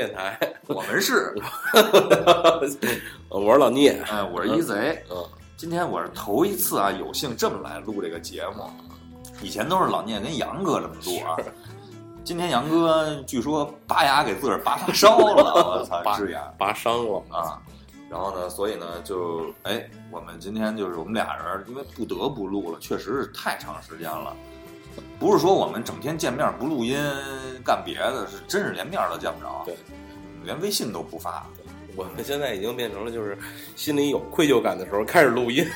电台，我们是，我是老聂。哎，我是一贼，嗯，今天我是头一次啊，有幸这么来录这个节目，以前都是老聂跟杨哥这么录啊，今天杨哥据说拔牙给自个儿拔发烧了，我操，拔治牙拔伤了，啊，然后呢，所以呢，就哎，我们今天就是我们俩人，因为不得不录了，确实是太长时间了。不是说我们整天见面不录音干别的，是真是连面都见不着，对嗯，连微信都不发。我们现在已经变成了，就是心里有愧疚感的时候开始录音，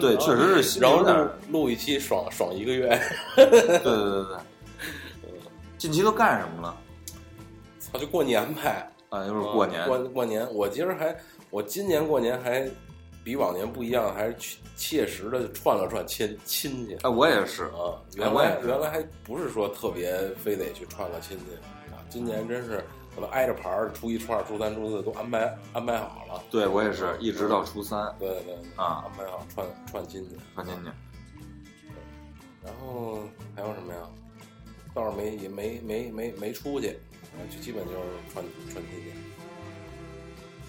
对，确实是然后录录一期爽爽一个月。对对对对。近期都干什么了？操，就过年呗，啊，就是过年，过过年。我今儿还，我今年过年还比往年不一样，还是去切实的串了串亲亲戚。哎，我也是，啊，原来原来还不是说特别非得去串个亲戚啊，今年真是可能挨着牌儿，初一、初二、初三、初四都安排安排好了。对我也是一直到初三对对对，啊，安排好串串亲戚。串亲戚。然后还有什么呀？倒是没也没没没没出去，啊，就基本就是串串亲戚。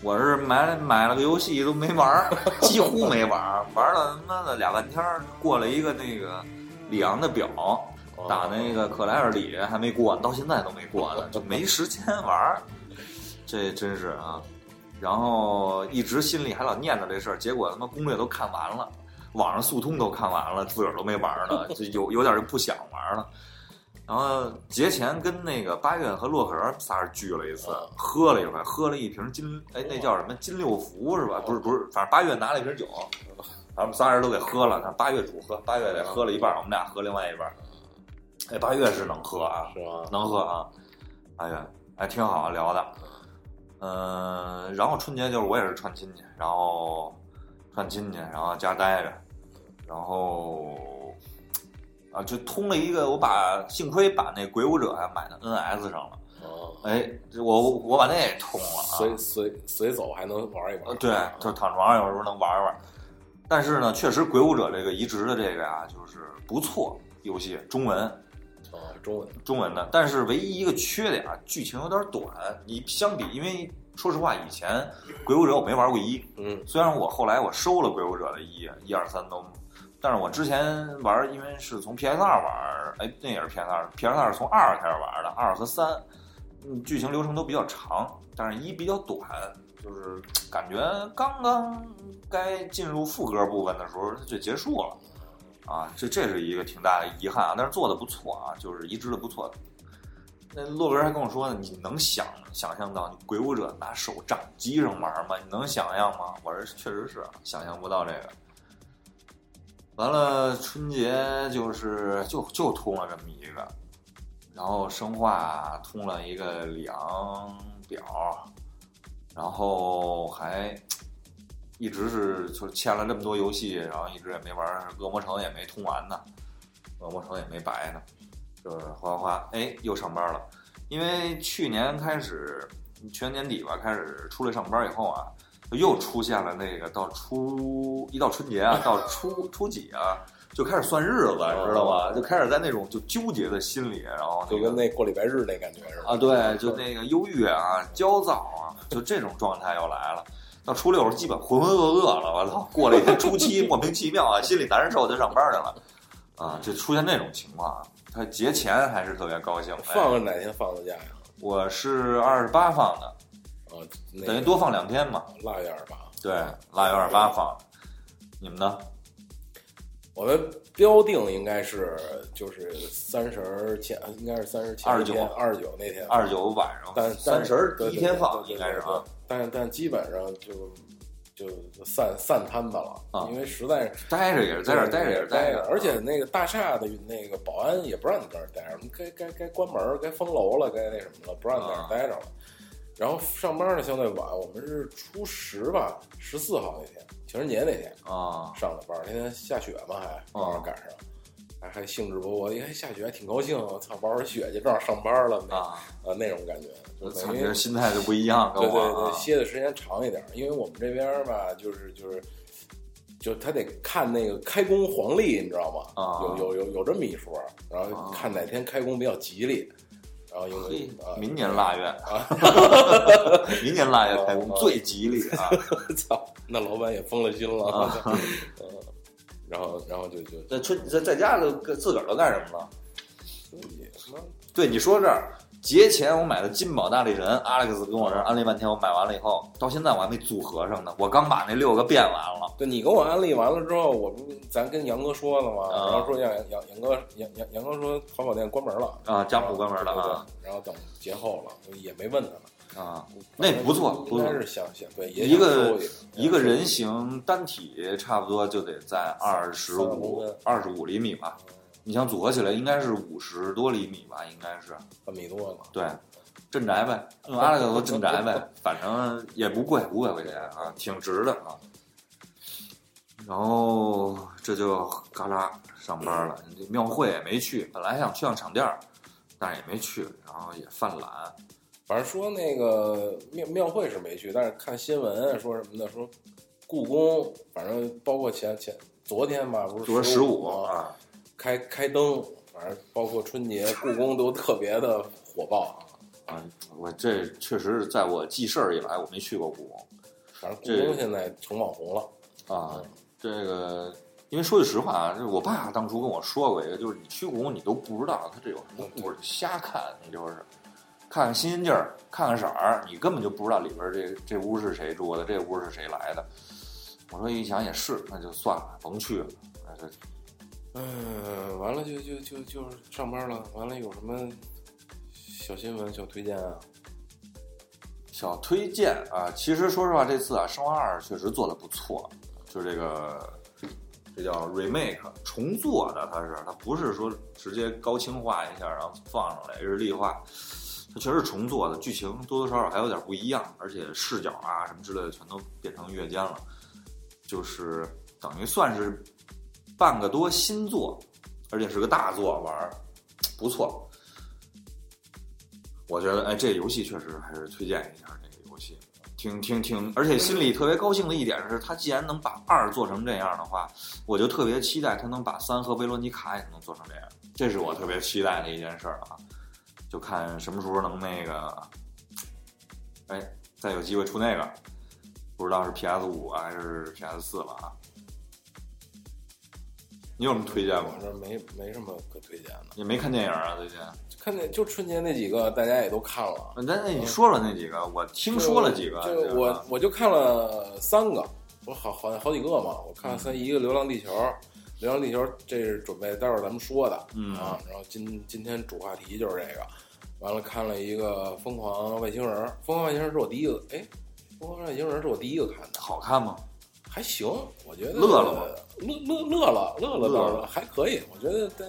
我是买买了个游戏都没玩儿，几乎没玩儿，玩了他妈的俩半天儿，过了一个那个里昂的表，打那个克莱尔里还没过，到现在都没过呢，就没时间玩儿，这真是啊。然后一直心里还老念叨这事儿，结果他妈攻略都看完了，网上速通都看完了，自个儿都没玩儿呢，就有有点儿就不想玩儿了。然后节前跟那个八月和洛河仨人聚了一次，喝了一回，喝了一瓶金，哎，那叫什么金六福是吧？不是不是，反正八月拿了一瓶酒，咱们仨人都给喝了。那八月主喝，八月得喝了一半，我们俩喝另外一半。哎，八月是能喝啊，是吗？能喝啊，八月哎挺好聊的。嗯、然后春节就是我也是串亲戚，然后串亲戚，然后家待着，然后啊就通了一个，我把幸亏把那鬼武者还买到 NS 上了，哦，哎，我我把那也通了啊，随随随走还能玩一玩。呃对，就躺床上有时候能玩一玩。但是呢，确实鬼武者这个移植的这个呀，就是不错游戏，中文啊，中文中文的，但是唯一一个缺点啊，剧情有点短。你相比，因为说实话，以前鬼武者我没玩过一，嗯虽然我后来我收了鬼武者的一一二三都，但是我之前玩，因为是从 PS 二玩，哎，那也是 PS 二，PS 二是从二开始玩的，二和三，嗯，剧情流程都比较长，但是一比较短，就是感觉刚刚该进入副歌部分的时候它就结束了。啊，这这是一个挺大的遗憾啊，但是做的不错啊，就是移植的不错。那洛格还跟我说呢，你能想想象到你鬼舞者拿手掌机上玩吗？你能想象吗？我说确实是想象不到这个。完了，春节就是就就通了这么一个，然后生化通了一个两表，然后还一直是就欠了这么多游戏，然后一直也没玩，恶魔城也没通完呢，恶魔城也没白呢，就是哗哗哗，哎，又上班了。因为去年开始，去年年底吧，开始出来上班以后啊，又出现了那个到初一到春节啊，到初初几啊，就开始算日子，知道吧？就开始在那种就纠结的心理，然后、那个、就跟那过礼拜日那感觉似的啊，对，就那个忧郁啊、焦躁啊，就这种状态又来了。到初六基本浑浑噩噩了，我操！过了一天初七，莫名其妙啊，心里难受就上班去了，啊，就出现这种情况。他节前还是特别高兴，哎放了哪天放的假呀？我是二十八放的，等于多放两天嘛。腊月二十八。对，腊月二十八放。你们呢？我们标定应该是就是三十前，应该是三十前二十九二十九那天，二十九晚上，但三十一天放，应该是啊。但但基本上就就散散摊子了，啊因为实在是待着也是在这儿待着也是待着，啊而且那个大厦的那个保安也不让你在这儿待着，你该该该关门，该封楼了，该那什么了，不让你在那啊儿待着了。然后上班呢相对晚，我们是初十吧，十四号那天，情人节那天啊。上的班儿，那天下雪嘛还正好赶上，还还兴致勃勃，一看下雪还挺高兴，我操，玩会儿雪去，正好上班了，那啊，呃那种感觉，就操，等于心态就不一样，对对对，歇的时间长一点，因为我们这边吧，就是就是，就他得看那个开工黄历，你知道吗？啊。有有有有这么一说，然后啊。看哪天开工比较吉利，然后因为明年腊月啊，明年腊月开工啊最吉利啊 操，那老板也疯了心了，然后然后就就在春在在家都自个儿都干什么了？对，你说这儿节前我买的金宝大力神，Alex 跟我这儿安利半天，我买完了以后，到现在我还没组合上呢。我刚把那六个变完了。对你给我安利完了之后，我不咱跟杨哥说了吗？然后说杨杨杨哥杨杨杨哥说淘宝店关门了啊家谱关门了啊然后等节后了，也没问他呢。啊，那不错，不错应该。是想想对，一个一个人形单体差不多就得在二十五二十五厘米吧。你像组合起来应该是五十多厘米吧，应该是半米多了。对，镇宅呗，用阿拉克说镇宅呗，反正也不贵，五百块钱啊，挺值的啊。然后这就嘎啦上班了，这庙会也没去，本来想去趟场店儿，但是也没去，然后也犯懒。反正说那个庙庙会是没去，但是看新闻啊说什么的，说故宫，反正包括前前昨天吧，不是昨十五五啊，开开灯，反正包括春节，故宫都特别的火爆啊。啊，我这确实是在我记事儿以来，我没去过故宫反正故宫现在成网红了。啊。这个，因为说句实话啊，这我爸当初跟我说过一个，就是你去故宫，你都不知道它这有什么故事，瞎看，你就是看看新鲜劲儿，看看色儿，你根本就不知道里边儿这这屋是谁住的，这屋是谁来的。我说一想也是，那就算了，甭去了。嗯，完了就就就就上班了，完了有什么小新闻、小推荐啊？小推荐啊，其实说实话，这次啊，《生化二》确实做的不错，就是这个这叫 remake 重做的，它是它不是说直接高清化一下然后放上来日历化，它确实是重做的，剧情多多少少还有点不一样，而且视角啊什么之类的全都变成月间了，就是等于算是半个多新作，而且是个大作，玩儿不错。我觉得，哎，这游戏确实还是推荐一下这个游戏，挺挺挺，而且心里特别高兴的一点是，他既然能把二做成这样的话，我就特别期待他能把三和维罗妮卡也能做成这样，这是我特别期待的一件事儿啊。就看什么时候能那个，哎，再有机会出那个，不知道是 PS 五还是 PS 四了啊。你有什么推荐吗我？这没没什么可推荐的，也没看电影啊，最近。看那就春节那几个，大家也都看了。那那你说说那几个，我听说了几个。就我我就看了三个，我好好好几个嘛，我看了三，一个《流浪地球》，《流浪地球》这是准备待会儿咱们说的，嗯啊，然后今今天主话题就是这个，完了看了一个《疯狂外星人》，《疯狂外星人》是我第一个，哎，《疯狂外星人》是我第一个看的，好看吗？还行，我觉得乐了吗？乐乐乐了，乐了，乐了。还可以，我觉得在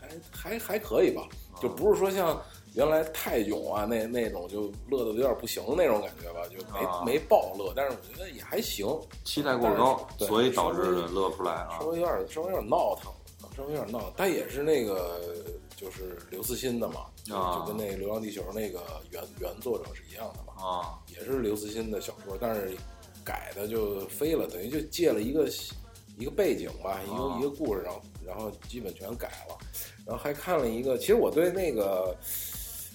还还还可以吧，就不是说像原来泰囧啊那那种就乐的有点不行那种感觉吧，就没、啊。没爆乐，但是我觉得也还行，期待过高，对所以导致的乐不出来啊。稍。微有点稍微有点闹腾，稍微有点闹腾，但也是那个就是刘慈欣的嘛，啊。就跟那个《流浪地球》那个原原作者是一样的嘛，啊。也是刘慈欣的小说，但是改的就飞了，等于就借了一个一个背景吧，一个、啊一个故事，然后然后基本全改了，然后还看了一个，其实我对那个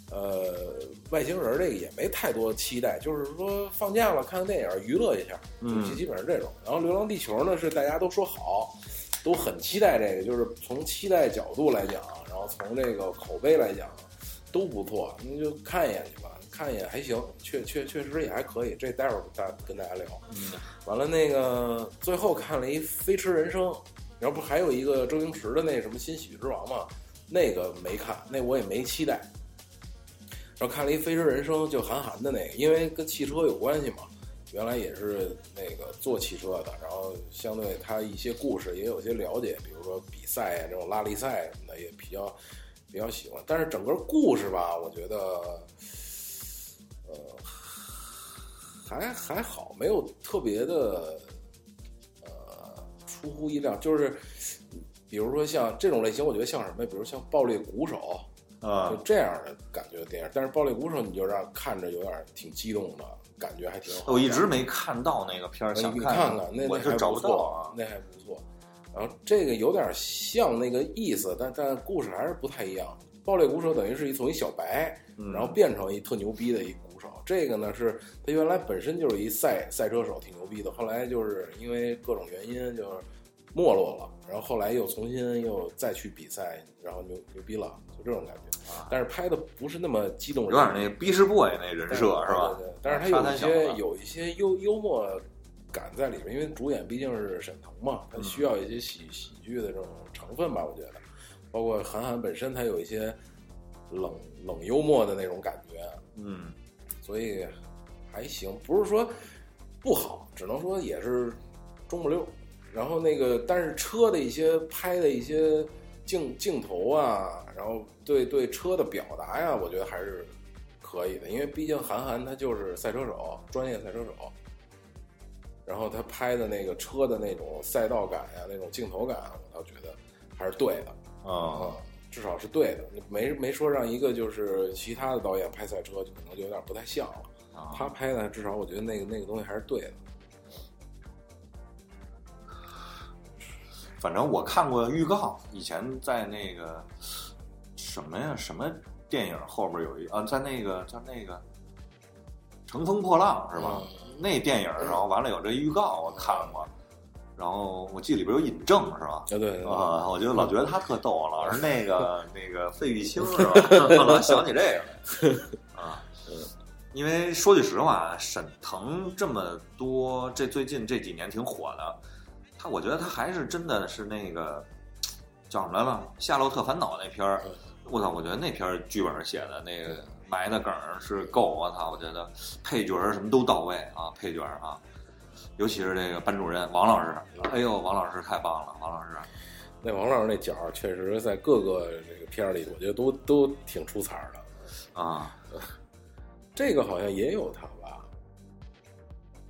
呃外星人这个也没太多期待，就是说放假了看看电影娱乐一下，嗯就基本上这种。然后《流浪地球》呢是大家都说好，都很期待这个，就是从期待角度来讲，然后从这个口碑来讲都不错，那就看一眼去吧。看一眼还行，确确确实也还可以。这待会儿大跟大家聊。嗯完了，那个最后看了一《飞驰人生》，然后不还有一个周星驰的那什么《新喜剧之王》嘛？那个没看，那我也没期待。然后看了一《飞驰人生》，就韩寒的那个，因为跟汽车有关系嘛。原来也是那个做汽车的，然后相对他一些故事也有些了解，比如说比赛呀、这种拉力赛什么的也比较比较喜欢。但是整个故事吧，我觉得，呃，还还好，没有特别的，呃，出乎意料。就是比如说像这种类型，我觉得像什么呀？比如像《暴力鼓手》。啊就这样的感觉的电影。但是《暴力鼓手》你就让看着有点挺激动的感觉，还挺好。我一直没看到那个片儿，想你看看，那我那还是找不到啊。那还不错。然后这个有点像那个意思，但但故事还是不太一样。暴力鼓手等于是一从一小白，嗯然后变成一特牛逼的一这个呢是他原来本身就是一赛赛车手，挺牛逼的。后来就是因为各种原因就是没落了，然后后来又重新又再去比赛，然后牛牛逼了，就这种感觉。啊但是拍的不是那么激动有，点那逼士 boy 那人设是吧对？对对但是他有一些有一些幽幽默感在里面，因为主演毕竟是沈腾嘛，他需要一些喜喜剧的这种成分吧，我觉得。包括韩寒本身，他有一些冷冷幽默的那种感觉，嗯所以还行，不是说不好，只能说也是中不溜。然后那个，但是车的一些拍的一些镜镜头啊，然后对对车的表达呀，我觉得还是可以的，因为毕竟韩寒他就是赛车手，专业赛车手。然后他拍的那个车的那种赛道感呀，那种镜头感，我倒觉得还是对的。啊啊，至少是对的。没没说让一个就是其他的导演拍赛车，就可能就有点不太像了。啊！他拍的至少我觉得那个那个东西还是对的。反正我看过预告，以前在那个什么呀什么电影后边有一啊，在那个叫那个《乘风破浪》是吧？嗯那电影，然后完了有这预告我看过，然后我记得里边有尹正是吧？啊，对对对啊，我就老觉得他特逗，老是那个 那个费玉清是吧？老想起这个来 啊。因为说句实话，沈腾这么多，这最近这几年挺火的，他我觉得他还是真的是那个叫什么来了，《夏洛特烦恼》那篇儿，我操，我觉得那片儿剧本写的那个埋的梗是够，我操，我觉得配角儿什么都到位啊，配角儿啊，尤其是这个班主任王老师，哎呦，王老师太棒了，王老师。那王老师那角确实在各个这个片儿里，我觉得都都挺出彩儿的。啊，这个好像也有他吧？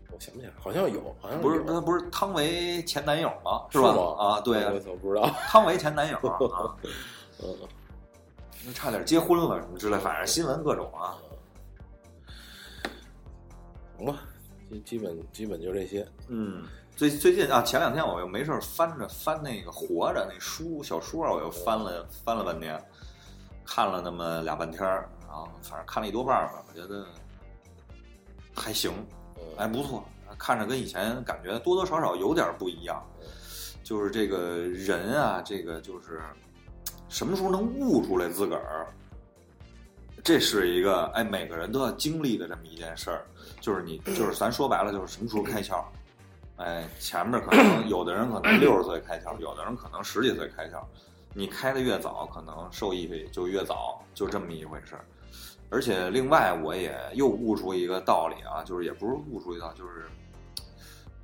我想不起来，好像有，好像不是有他不是汤唯前男友吗？是吧？吗啊，对啊我，操，不知道。汤唯前男友啊，嗯，那差点结婚了什么之类，反正新闻各种啊。行吧，基基本基本就这些。嗯，最最近啊，前两天我又没事儿翻着翻那个《活着》那书小说，我又翻了翻了半天，看了那么俩半天儿，然后反正看了一多半儿吧，我觉得还行，嗯，哎，不错，看着跟以前感觉多多少少有点不一样。就是这个人啊，这个就是什么时候能悟出来自个儿，这是一个哎每个人都要经历的这么一件事儿。就是你，就是咱说白了，就是什么时候开窍。哎，前面可能有的人可能六十岁开窍，有的人可能十几岁开窍。你开的越早，可能受益就越早，就这么一回事儿。而且另外，我也又悟出一个道理啊，就是也不是悟出一道，就是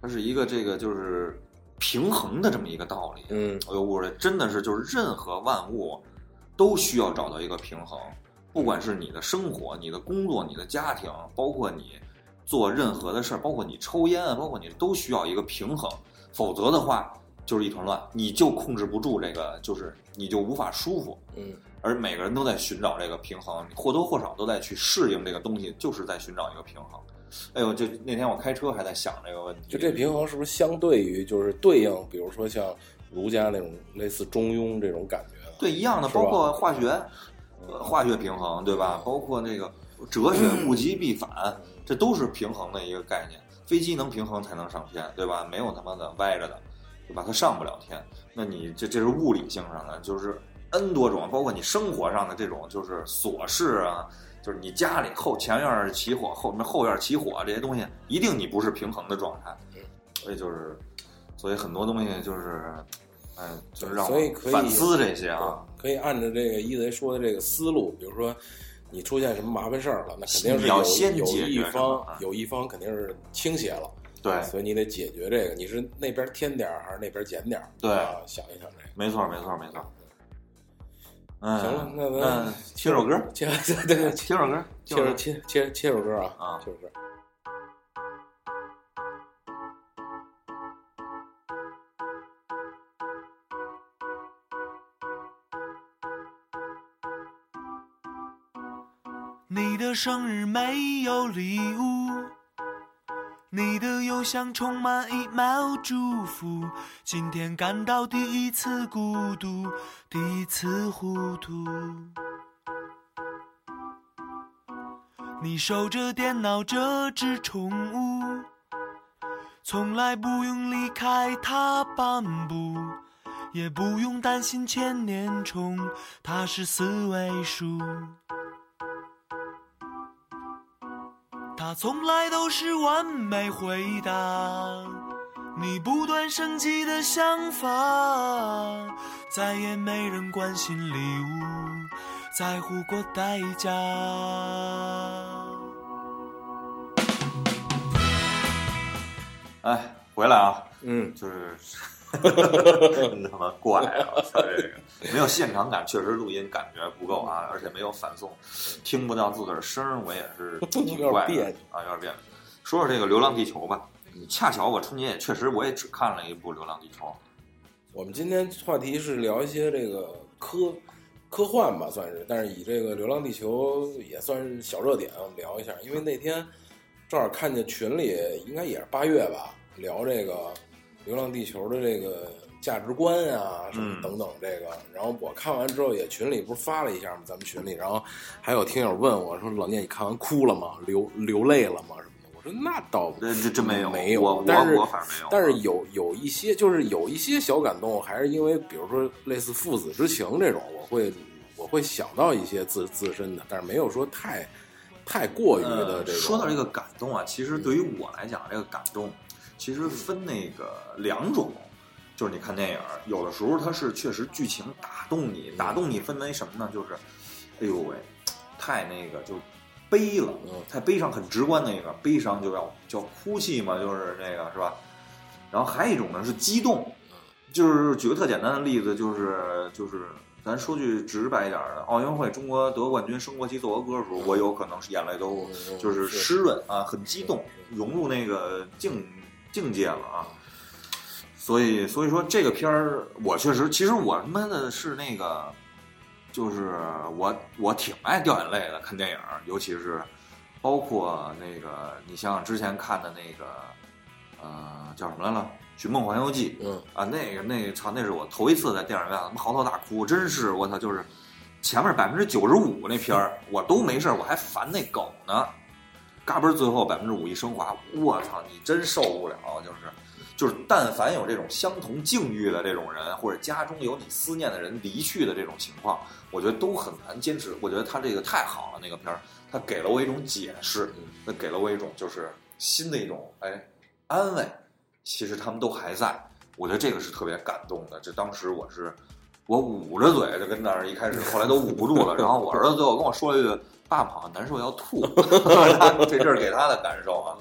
它是一个这个就是平衡的这么一个道理。嗯我又悟出来，真的是就是任何万物都需要找到一个平衡，不管是你的生活、你的工作、你的家庭，包括你做任何的事儿，包括你抽烟啊，包括你都需要一个平衡，否则的话就是一团乱，你就控制不住这个，就是你就无法舒服。嗯而每个人都在寻找这个平衡，你或多或少都在去适应这个东西，就是在寻找一个平衡。哎呦，就那天我开车还在想这个问题，就这平衡是不是相对于就是对应，比如说像儒家那种类似中庸这种感觉呢？对一样的，包括化学，呃化学平衡，对吧？包括那个哲学，物极必反，这都是平衡的一个概念。飞机能平衡才能上天，对吧？没有他妈的歪着的，对吧？它上不了天。那你这这是物理性上的，就是 N 多种，包括你生活上的这种就是琐事啊，就是你家里后前院起火，后面后院起火这些东西，一定你不是平衡的状态。所以就是，所以很多东西就是，哎，就是让我反思这些啊。可以按照这个一贼说的这个思路，比如说你出现什么麻烦事儿了，那肯定是有有一方有一方肯定是倾斜了，对，所以你得解决这个，你是那边添点儿还是那边减点儿？对啊，想一想这个。没错，没错，没错。嗯，行了，那那咱切首歌，切对对，切首歌，切切切切首歌啊啊切首歌。的生日没有礼物，你的邮箱充满 email 祝福。今天感到第一次孤独，第一次糊涂。你守着电脑这只宠物，从来不用离开它半步，也不用担心千年虫，它是四位数。他从来都是完美回答，你不断升级的想法，再也没人关心礼物，在乎过代价。哎，回来啊，嗯，就是真他妈怪啊！我操，这个没有现场感，确实录音感觉不够啊，而且没有反送，听不到自个儿声儿，我也是 挺有点怪啊，有点别扭。说说这个《流浪地球》吧，恰巧我春节也确实我也只看了一部《流浪地球》，我们今天话题是聊一些这个科科幻吧，算是，但是以这个《流浪地球》也算是小热点，我们聊一下。因为那天正好看见群里，应该也是八月吧，聊这个《流浪地球》的这个价值观啊，什么嗯等等这个。然后我看完之后，也群里不是发了一下吗？咱们群里，然后还有听友问我说：“老聂，你看完哭了吗？流流泪了吗？什么的？”我说：“那倒不这这真没有，没有但是我反正没有，但是有有一些，就是有一些小感动，还是因为比如说类似父子之情这种，我会我会想到一些自自身的，但是没有说太太过于的这个。呃说到这个感动啊，其实对于我来讲，这个感动其实分那个两种，就是你看电影，有的时候它是确实剧情打动你，打动你分为什么呢？就是，哎呦喂，太那个就悲了嗯，太悲伤，很直观那个悲伤就要叫哭泣嘛，就是那个是吧？然后还有一种呢是激动，就是举个特简单的例子，就是就是咱说句直白一点的，奥运会中国得冠军升国旗奏国歌的时候，我有可能是眼泪都嗯就是湿润啊，很激动，融入那个境境界了啊。所以所以说这个片儿，我确实，其实我他妈的是那个，就是我我挺爱掉眼泪的，看电影，尤其是包括那个你想想之前看的那个，呃，叫什么来了，《寻梦环游记》。嗯啊，那个那个操，那是我头一次在电影院他妈嚎啕大哭，真是我操，就是前面百分之九十五那片儿我都没事儿，我还烦那狗呢，嘎嘣儿最后百分之五一升华，我操，你真受不了，就是就是，但凡有这种相同境遇的这种人，或者家中有你思念的人离去的这种情况，我觉得都很难坚持。我觉得他这个太好了，那个片儿，他给了我一种解释，他给了我一种就是新的一种哎安慰。其实他们都还在，我觉得这个是特别感动的。这当时我是我捂着嘴就跟那儿一开始，后来都捂不住了。然后我儿子最后跟我说了一句：“爸爸好像难受要吐。”这这是给他的感受啊。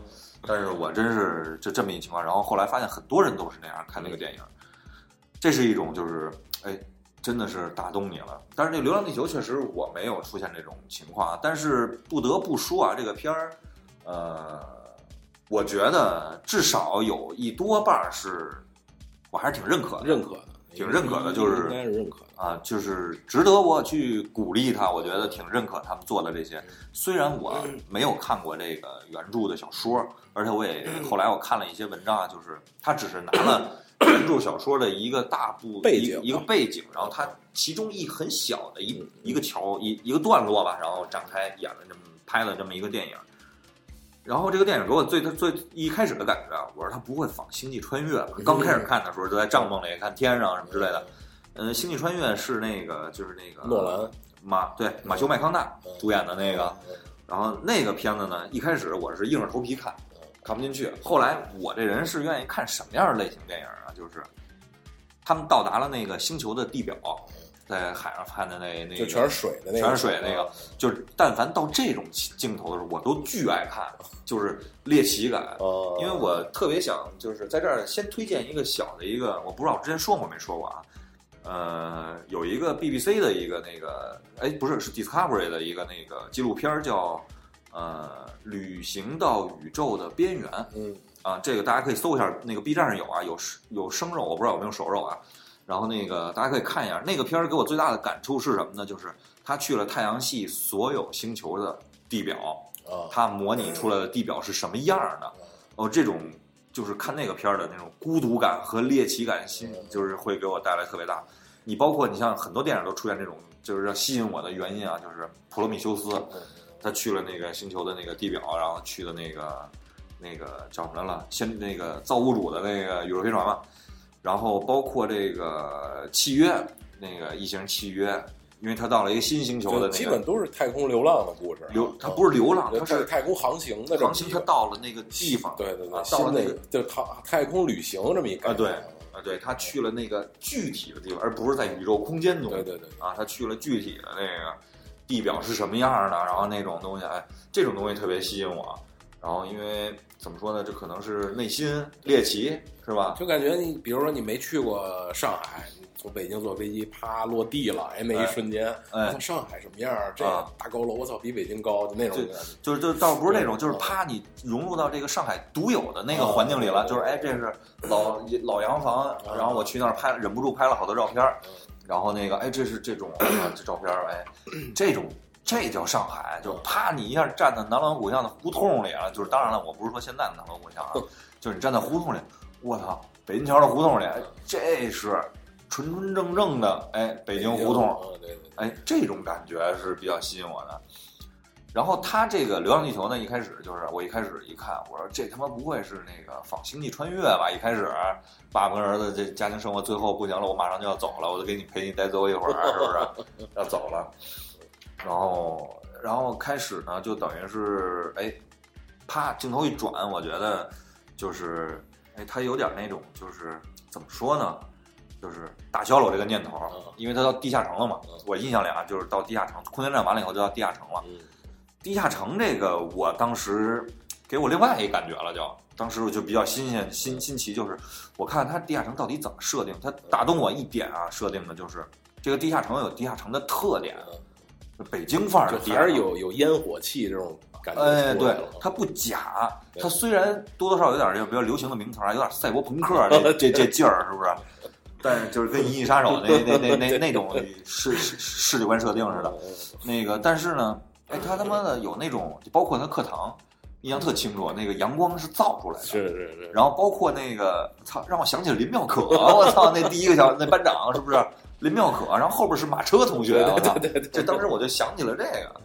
但是我真是就这么一情况，然后后来发现很多人都是那样看那个电影，这是一种就是哎，真的是打动你了。但是这个《流浪地球》确实我没有出现这种情况，但是不得不说啊，这个片儿，呃，我觉得至少有一多半是我还是挺认可，认可的，挺认可的就是应该是认可的。啊，就是值得我去鼓励他。我觉得挺认可他们做的这些。虽然我没有看过这个原著的小说，而且我也后来我看了一些文章啊，就是他只是拿了原著小说的一个大部背景一个背景，然后他其中一很小的一一个桥一一个段落吧，然后展开演了这么拍了这么一个电影。然后这个电影给我最最一开始的感觉啊，我说他不会仿《星际穿越吧？刚开始看的时候就在帐篷里看天上什么之类的。嗯，《星际穿越》是那个就是那个诺兰马对马修麦康纳嗯主演的那个，嗯然后那个片子呢，一开始我是硬着头皮看，看不进去。后来我这人是愿意看什么样的类型电影啊？就是他们到达了那个星球的地表，在海上拍的那那个就全是水的那个，全是水那个，就是但凡到这种镜头的时候，我都巨爱看，就是猎奇感。哦，因为我特别想就是在这儿先推荐一个小的一个，我不知道我之前说过没说过啊。呃，有一个 BBC 的一个那个，哎，不是，是 Discovery 的一个那个纪录片儿叫呃《旅行到宇宙的边缘》嗯啊，这个大家可以搜一下，那个 B 站上有啊，有有生肉，我不知道有没有熟肉啊。然后那个大家可以看一下，那个片儿给我最大的感触是什么呢？就是他去了太阳系所有星球的地表，啊，他模拟出来的地表是什么样的。哦，这种就是看那个片儿的那种孤独感和猎奇感，心就是会给我带来特别大。你包括你像很多电影都出现这种，就是要吸引我的原因啊，就是普罗米修斯，他去了那个星球的那个地表，然后去的那个那个叫什么来了？先那个造物主的那个宇宙飞船嘛。然后包括这个契约，那个异形契约，因为他到了一个新星球的那个，基本都是太空流浪的故事啊，流，他不是流浪，就他是太太空航行的航行，他到了那个地方，对对对啊，到了那个就太太空旅行这么一个啊，对啊，对他去了那个具体的地方，而不是在宇宙空间中，对对对，啊，他去了具体的那个地表是什么样的，然后那种东西，哎，这种东西特别吸引我。然后因为怎么说呢，这可能是内心猎奇，是吧？就感觉你比如说你没去过上海，你从北京坐飞机啪落地了，哎，那一瞬间，哎上海什么样儿？这啊大高楼，我操，比北京高，就那种就感觉。就是就倒不是那种，就是嗯啪，你融入到这个上海独有的那个环境里了，嗯就是哎，这是老老洋房，嗯然后我去那儿拍，忍不住拍了好多照片然后那个哎，这是这种啊这照片儿，哎，这种这叫上海，就是啪，你一下站在南锣鼓巷的胡同里啊，就是当然了，我不是说现在的南锣鼓巷啊，就是你站在胡同里，我操，北京桥的胡同里，哎这是纯纯正正的哎北京胡同，哎，这种感觉是比较吸引我的。然后他这个《流浪地球》呢，一开始就是我一开始一看，我说这他妈不会是那个仿《星际穿越》吧？一开始爸爸跟儿子这家庭生活最后不行了，我马上就要走了，我就给你陪你再走一会儿，是不是？要走了。然后，然后开始呢，就等于是哎，啪，镜头一转，我觉得就是哎，他有点那种就是怎么说呢？就是打消了我这个念头嗯，因为他到地下城了嘛嗯。我印象里啊，就是到地下城，空间站完了以后就到地下城了。嗯地下城这个，我当时给我另外一个感觉了就，当时我就比较新鲜新新奇，就是我看他地下城到底怎么设定，他打动我一点啊，设定的就是这个地下城有地下城的特点，北京范儿的就地下城。还是有有烟火气这种感觉哎，对它不假，对。它虽然多多少少有点这个比较流行的名词啊，有点赛博朋克 这这这劲儿，是不是？但是就是跟《银翼杀手》那 那那那那种世世世界观设定似的，那个，但是呢，哎，他他妈的有那种，包括他课堂，印象特清楚，那个阳光是造出来的，是是是，然后包括那个，操，让我想起了林妙可，我操，那第一个小那班长是不是林妙可？然后后边是马车同学，我操，这当时我就想起了这个。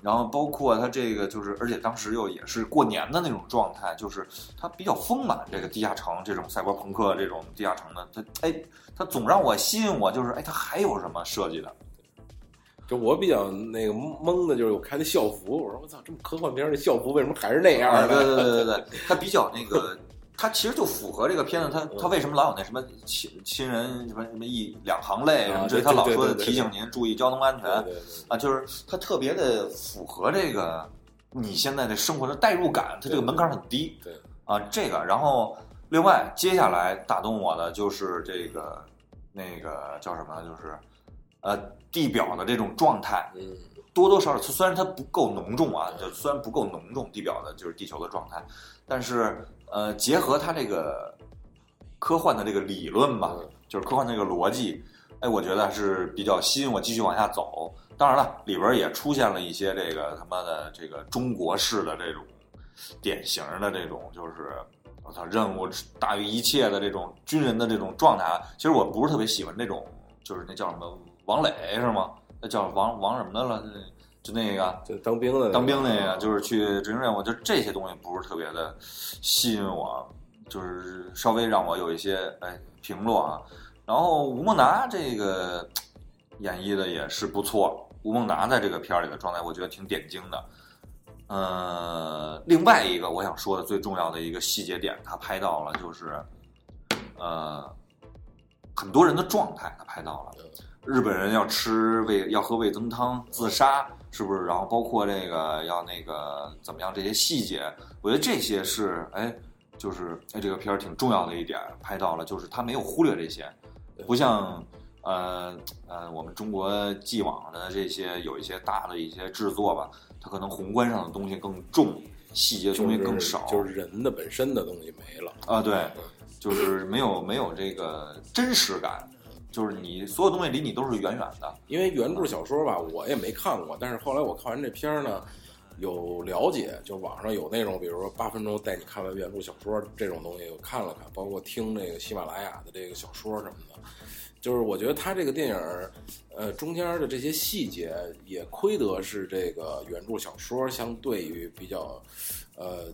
然后包括他这个就是，而且当时又也是过年的那种状态，就是他比较丰满。这个地下城这种赛博朋克这种地下城的，他哎，他总让我吸引我，就是哎，他还有什么设计的？就我比较那个懵的，就是我看那校服，我说我操，这么科幻片儿的校服为什么还是那样啊，的？对对对对对，他比较那个，它其实就符合这个片子，它它为什么老有那什么亲亲人什么什么一两行泪什么之类，啊对他老说提醒您注意交通安全啊，就是它特别的符合这个你现在的生活的代入感，它这个门槛很低对，啊，这个，然后另外接下来打动我的就是这个那个叫什么？就是呃地表的这种状态，嗯多多少少，虽然它不够浓重啊，就虽然不够浓重，地表的就是地球的状态，但是呃，结合他这个科幻的这个理论吧，嗯就是科幻的这个逻辑，哎，我觉得是比较吸引我继续往下走。当然了，里边也出现了一些这个他妈的这个中国式的这种典型的这种，就是我操，任务大于一切的这种军人的这种状态啊。其实我不是特别喜欢这种，就是那叫什么王磊是吗？那叫王王什么的了？就那个就当兵的那个当兵那个，就是去执行任务，就这些东西不是特别的吸引我，就是稍微让我有一些哎评论啊。然后吴孟达这个演绎的也是不错，吴孟达在这个片儿里的状态，我觉得挺点睛的。呃，另外一个我想说的最重要的一个细节点，他拍到了，就是呃很多人的状态，他拍到了。日本人要吃味要喝味增汤自杀，是不是？然后包括这个要那个怎么样这些细节，我觉得这些是哎，就是哎这个片儿挺重要的一点，拍到了，就是他没有忽略这些，不像呃呃我们中国既往的这些有一些大的一些制作吧，它可能宏观上的东西更重，细节东西更少，就是人的本身的东西没了啊，对，就是没有没有这个真实感。就是你所有东西离你都是远远的，因为原著小说吧，我也没看过。但是后来我看完这片儿呢，有了解，就网上有那种，比如说八分钟带你看完原著小说这种东西，我看了看，包括听那个喜马拉雅的这个小说什么的。就是我觉得他这个电影，呃，中间的这些细节也亏得是这个原著小说相对于比较，呃。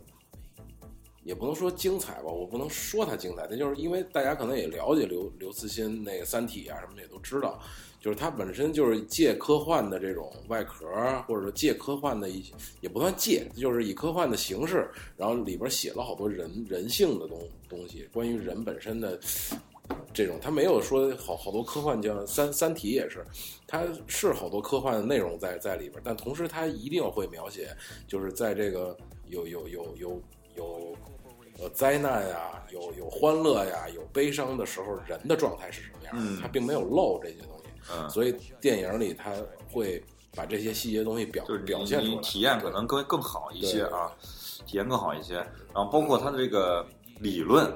也不能说精彩吧，我不能说它精彩，那就是因为大家可能也了解刘刘慈欣那个《三体》啊什么的也都知道，就是它本身就是借科幻的这种外壳，或者说借科幻的一些，也不算借，就是以科幻的形式，然后里边写了好多人人性的东东西，关于人本身的这种，他没有说好好多科幻，叫三三体也是，它是好多科幻的内容在在里边，但同时它一定会描写，就是在这个有有有有。有，呃，灾难呀，有有欢乐呀，有悲伤的时候，人的状态是什么样？嗯，他并没有漏这些东西，嗯，所以电影里他会把这些细节东西表表现出来，体验可能更更好一些啊，体验更好一些。然后包括他的这个理论，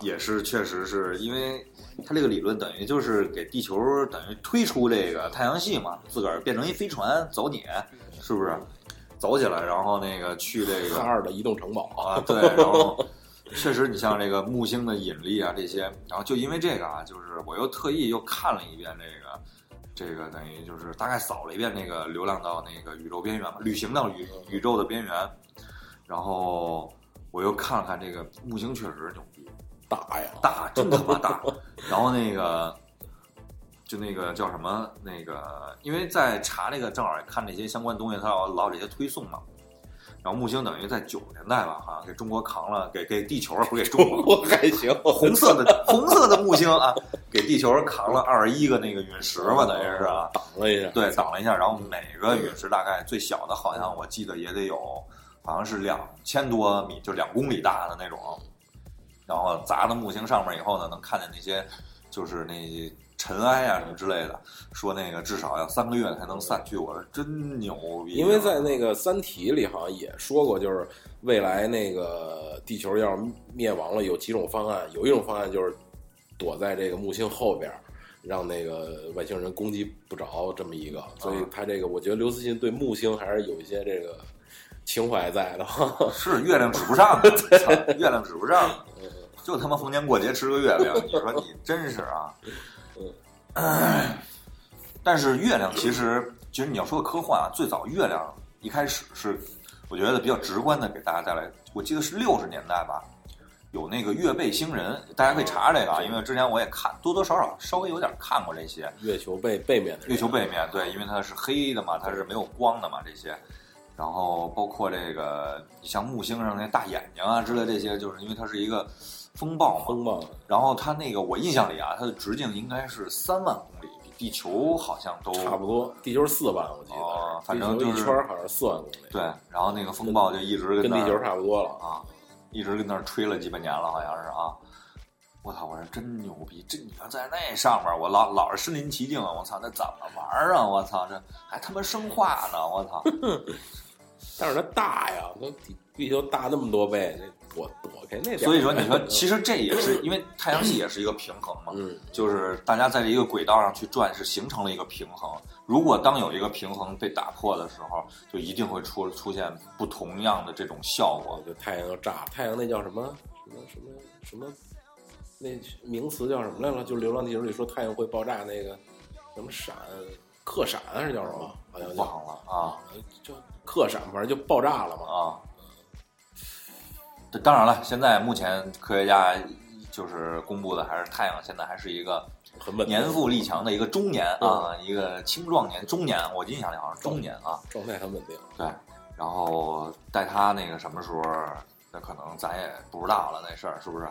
也是确实是因为他这个理论等于就是给地球等于推出这个太阳系嘛，自个儿变成一飞船走你，是不是？走起来，然后那个去这个哈 二的移动城堡啊，对，然后确实，你像这个木星的引力啊，这些，然后就因为这个啊，就是我又特意又看了一遍这个，这个等于就是大概扫了一遍那个流浪到那个宇宙边缘嘛，旅行到宇宇宙的边缘，然后我又看了看这个木星，确实牛逼，大呀，大，真他妈大，然后那个。就那个叫什么？那个，因为在查那个，正好看那些相关东西，他老老这些推送嘛。然后木星等于在九十年代吧，好像，给中国扛了，给给地球不是给中国还行，红色的红色的木星啊，给地球扛了二十一个那个陨石嘛，等于是啊，挡了一下，对，挡了一下。然后每个陨石大概最小的，好像我记得也得有，好像是两千多米，就两公里大的那种。然后砸到木星上面以后呢，能看见那些，就是那。尘埃啊什么之类的，说那个至少要三个月才能散去，我说真牛逼。因为在那个《三体》里好像也说过，就是未来那个地球要灭亡了，有几种方案，有一种方案就是躲在这个木星后边，让那个外星人攻击不着这么一个。所以他这个，我觉得刘慈欣对木星还是有一些这个情怀在的。是月亮指不上，月亮指不上，就他妈逢年过节吃个月亮，你说你真是啊。但是月亮其实，其实你要说科幻啊，最早月亮一开始是，我觉得比较直观的给大家带来。我记得是六十年代吧，有那个月背星人，大家可以查查这个啊，因为之前我也看，多多少少稍微有点看过这些。月球背背面的。月球背面，对，因为它是黑的嘛，它是没有光的嘛，这些。然后包括这个像木星上那大眼睛啊之类这些，就是因为它是一个。风暴嘛，风暴。然后它那个，我印象里啊，它的直径应该是三万公里，比地球好像都差不多。地球四万，我记得，反正一圈好像四万公里。对，然后那个风暴就一直跟地球差不多了啊，一直跟那儿吹了几百年了，好像是啊。我操，我说真牛逼！这你要在那上面，我老老是身临其境啊，我操，那怎么玩啊？我操，这还他妈生化呢！我操，但是它大呀，那地地球大那么多倍。躲躲开那点，所以说你说，其实这也是因为太阳系也是一个平衡嘛，嗯，就是大家在这一个轨道上去转，是形成了一个平衡。如果当有一个平衡被打破的时候，就一定会出出现不同样的这种效果。就太阳要炸，太阳那叫什么什么什么什么，那名词叫什么来了？就《流浪地球》里说太阳会爆炸那个什么闪克闪还是叫什么？好像忘了啊，就克闪，反正就爆炸了嘛啊。当然了，现在目前科学家就是公布的还是太阳，现在还是一个很稳年富力强的一个中年啊，一个青壮年中年，我印象里好像是中年啊，状态很稳定。对，然后待他那个什么时候，那可能咱也不知道了，那事儿是不是？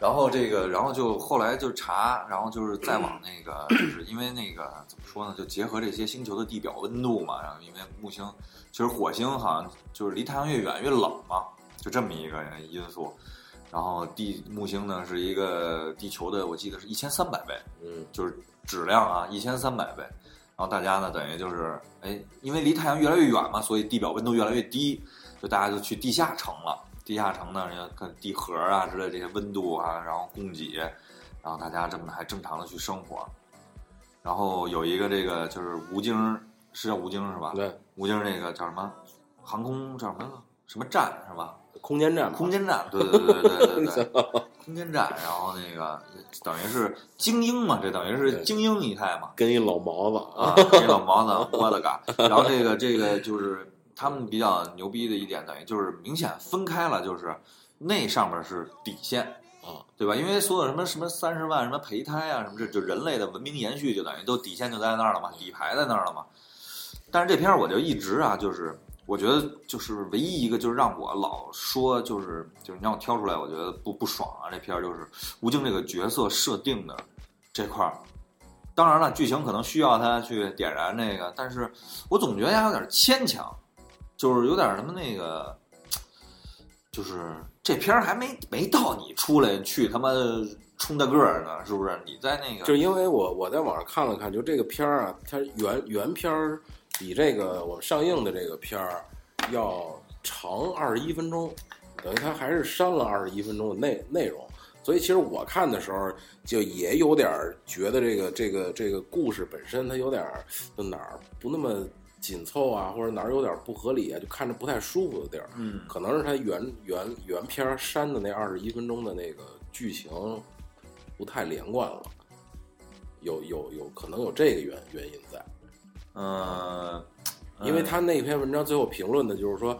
然后这个，然后就后来就查，然后就是再往那个，就是因为那个怎么说呢，就结合这些星球的地表温度嘛，然后因为木星，其实火星好像就是离太阳越远越冷嘛，就这么一个因素。然后地木星呢是一个地球的，我记得是一千三百倍，嗯就是质量啊一千三百倍。然后大家呢等于就是，哎，因为离太阳越来越远嘛，所以地表温度越来越低，就大家就去地下城了。地下城呢，人家看地核啊之类这些温度啊，然后供给，然后大家这么还正常的去生活。然后有一个这个就是吴京，是叫吴京是吧？对，吴京那个叫什么？航空叫什么什么站是吧？空间站，空间站，对对对对对对对，空间站。然后那个等于是精英嘛，这等于是精英一派嘛。跟一老毛子啊，这老毛子，我的嘎！然后这个这个就是他们比较牛逼的一点，等于就是明显分开了，就是那上面是底线啊，对吧？因为所有什么什么三十万什么胚胎啊，什么这就人类的文明延续，就等于都底线就在那儿了嘛，底牌在那儿了嘛。但是这片儿我就一直啊，就是我觉得就是唯一一个就是让我老说就是就是你让我挑出来，我觉得不不爽啊。这片儿就是吴京这个角色设定的这块儿。当然了，剧情可能需要他去点燃那个，但是我总觉得他有点牵强，就是有点什么那个，就是这片儿还没没到你出来去他妈冲大个儿呢，是不是？你在那个就因为我我在网上看了看，就这个片儿啊，它原原片儿比这个我们上映的这个片儿要长二十一分钟，等于它还是删了二十一分钟的内内容。所以其实我看的时候就也有点觉得这个这个这个故事本身它有点就哪儿不那么紧凑啊，或者哪儿有点不合理啊，就看着不太舒服的地儿。嗯可能是它原原原片儿删的那二十一分钟的那个剧情不太连贯了，有有有可能有这个原原因在，嗯，因为他那篇文章最后评论的就是说。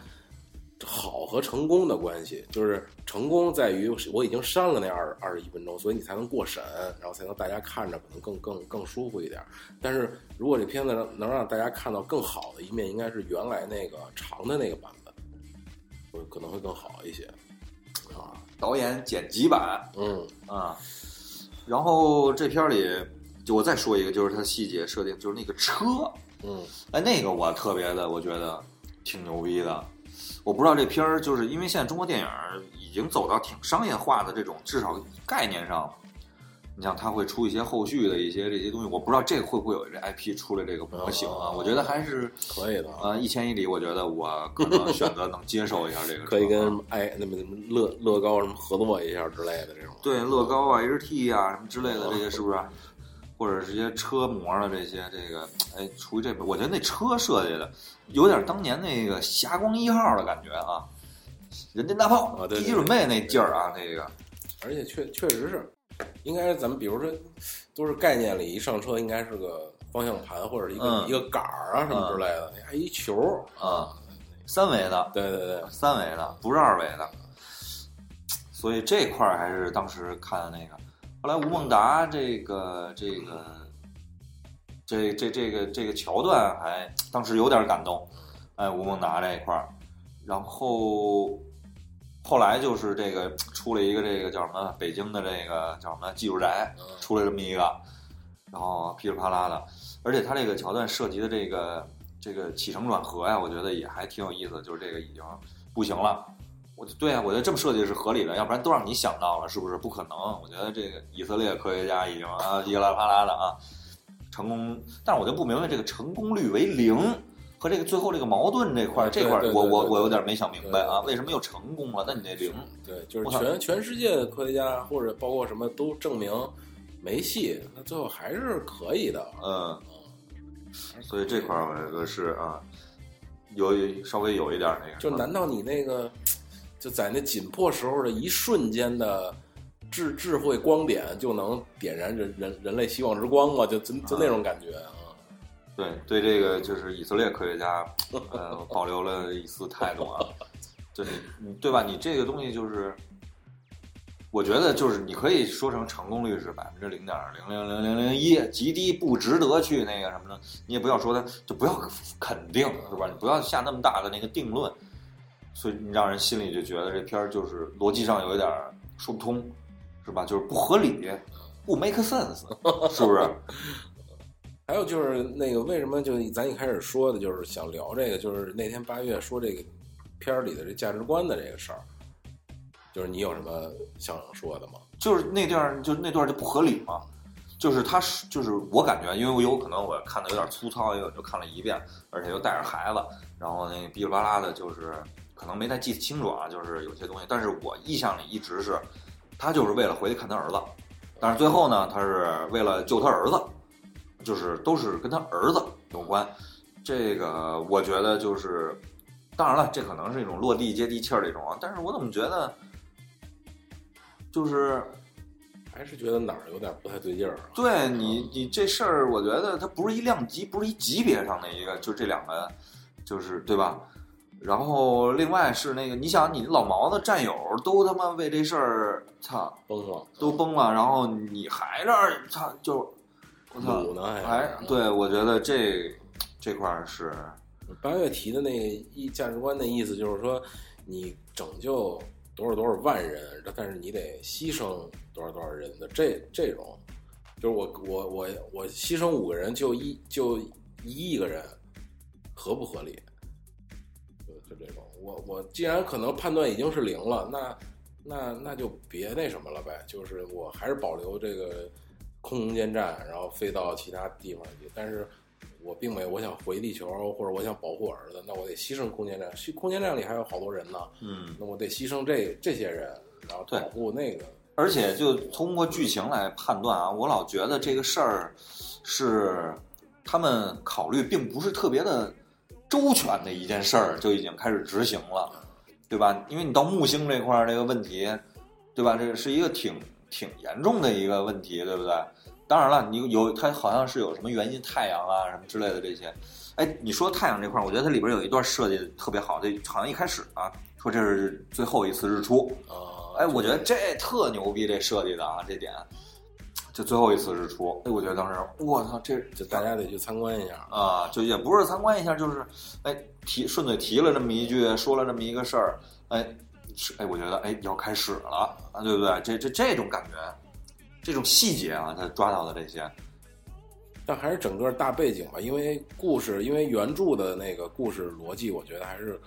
好和成功的关系，就是成功在于我已经删了那二二十一分钟，所以你才能过审，然后才能大家看着可能更更更舒服一点。但是如果这片子能能让大家看到更好的一面，应该是原来那个长的那个版本，会可能会更好一些。啊，导演剪辑版嗯啊，然后这片儿里就我再说一个，就是它细节设定，就是那个车，嗯哎，那个我特别的，我觉得挺牛逼的。我不知道这片儿，就是因为现在中国电影已经走到挺商业化的这种，至少概念上，你像它会出一些后续的一些这些东西，我不知道这个会不会有这 IP 出来这个模型啊？哦我觉得还是可以的啊，呃一千以里，我觉得我可能 选择能接受一下这个可以跟哎那么什么乐乐高什么合作一下之类的这种。对乐高啊、HT 啊什么之类的这些是不是？或者是这些车模的这些，这个哎，出于这边，我觉得那车设计的有点当年那个霞光一号的感觉啊，人间大炮啊对一准备那劲儿啊，那个而且确确实是，应该是咱们比如说，都是概念里一上车应该是个方向盘或者一个、嗯一个杆儿啊什么之类的，还一球啊，三维的，对对对，三维的，不是二维的，所以这块儿还是当时看的那个。后来吴孟达这个这个这这这个这个桥段还当时有点感动，哎，吴孟达这一块儿，然后后来就是这个出了一个这个叫什么北京的这个叫什么技术宅，出了这么一个，然后噼里啪啦的，而且他这个桥段涉及的这个这个起承转合呀，我觉得也还挺有意思，就是这个已经不行了。我就对啊，我觉得这么设计是合理的，要不然都让你想到了，是不是？不可能。我觉得这个以色列科学家已经啊噼里啪啦的啊成功，但是我就不明白这个成功率为零和这个最后这个矛盾这块儿，这块我我我有点没想明白啊，为什么又成功了？那你那零，对，就是全全世界的科学家或者包括什么都证明没戏，那最后还是可以的。嗯，所以这块儿我觉得是啊，有稍微有一点那个，就难道你那个就在那紧迫时候的一瞬间的智智慧光点就能点燃人人人类希望之光嘛？就就就那种感觉啊。对对，这个就是以色列科学家，呃，保留了一丝态度啊，就你你对吧？你这个东西就是，我觉得就是你可以说成成功率是百分之零点零零零零零一，极低，不值得去那个什么的。你也不要说它，就不要肯定是吧？你不要下那么大的那个定论，所以你让人心里就觉得这片儿就是逻辑上有一点儿说不通，是吧？就是不合理，不 make sense，是不是？还有就是那个为什么就咱一开始说的，就是想聊这个，就是那天八月说这个片儿里的这价值观的这个事儿，就是你有什么想说的吗？就是那段儿，就那段就不合理嘛。就是他是，就是我感觉，因为我有可能我看的有点粗糙，因为我就看了一遍，而且又带着孩子，然后那哔哩吧啦的，就是可能没太记清楚啊，就是有些东西。但是我印象里一直是，他就是为了回去看他儿子，但是最后呢，他是为了救他儿子，就是都是跟他儿子有关。这个我觉得就是，当然了，这可能是一种落地接地气儿的一种啊，但是我怎么觉得，就是还是觉得哪儿有点不太对劲儿啊？对你，你这事儿，我觉得它不是一量级，不是一级别上的一个，就这两个，就是对吧？然后另外是那个，你想你老毛的战友都他妈为这事儿，操，崩了，都崩了，然后你还这儿，操，就我操，鲁呢还还对，我觉得这这块儿是八月提的那个意价值观的意思就是说，你拯救多少多少万人，但是你得牺牲多少多少人的这这种，就是我我我我牺牲五个人就一就一亿个人，合不合理？就就这种，我我既然可能判断已经是零了，那那那就别那什么了呗，就是我还是保留这个空中间站，然后飞到其他地方去，但是。我并没有，我想回地球，或者我想保护儿子，那我得牺牲空间站。牺空间站里还有好多人呢，嗯，那我得牺牲这这些人，然后保护那个。而且就通过剧情来判断啊，我老觉得这个事儿是他们考虑并不是特别的周全的一件事儿，就已经开始执行了，对吧？因为你到木星这块儿这个问题，对吧？这是一个挺挺严重的一个问题，对不对？当然了，你有它好像是有什么原因，太阳啊什么之类的这些。哎，你说太阳这块儿，我觉得它里边有一段设计特别好，这好像一开始啊说这是最后一次日出，啊，哎，我觉得这特牛逼，这设计的啊，这点，就最后一次日出，哎，我觉得当时我操，这就大家得去参观一下。啊，就也不是参观一下，就是哎提顺嘴提了这么一句，说了这么一个事儿，哎是哎，我觉得哎要开始了啊，对不对？这这这种感觉，这种细节啊，他抓到的这些，但还是整个大背景吧，因为故事，因为原著的那个故事逻辑，我觉得还是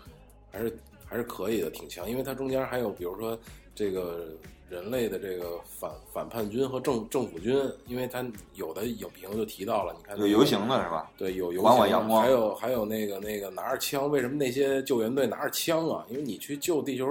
还是还是可以的，挺强。因为它中间还有，比如说这个人类的这个反反叛军和政政府军，因为他有的影评就提到了，你看有游行的是吧？对，有游行还有还有那个那个拿着枪，为什么那些救援队拿着枪啊？因为你去救地球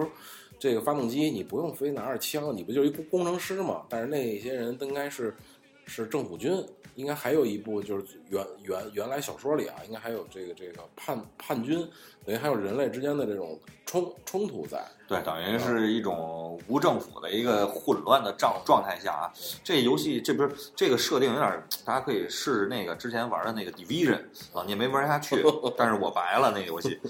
这个发动机，你不用非拿着枪，你不就是一工工程师嘛？但是那些人应该是是政府军，应该还有一部就是原原原来小说里啊，应该还有这个这个叛叛军，等于还有人类之间的这种冲冲突在。对，等于是一种无政府的一个混乱的状状态下啊。这游戏这不是这个设定有点，大家可以试试那个之前玩的那个 Division 啊，你也没玩下去，但是我白了那个游戏，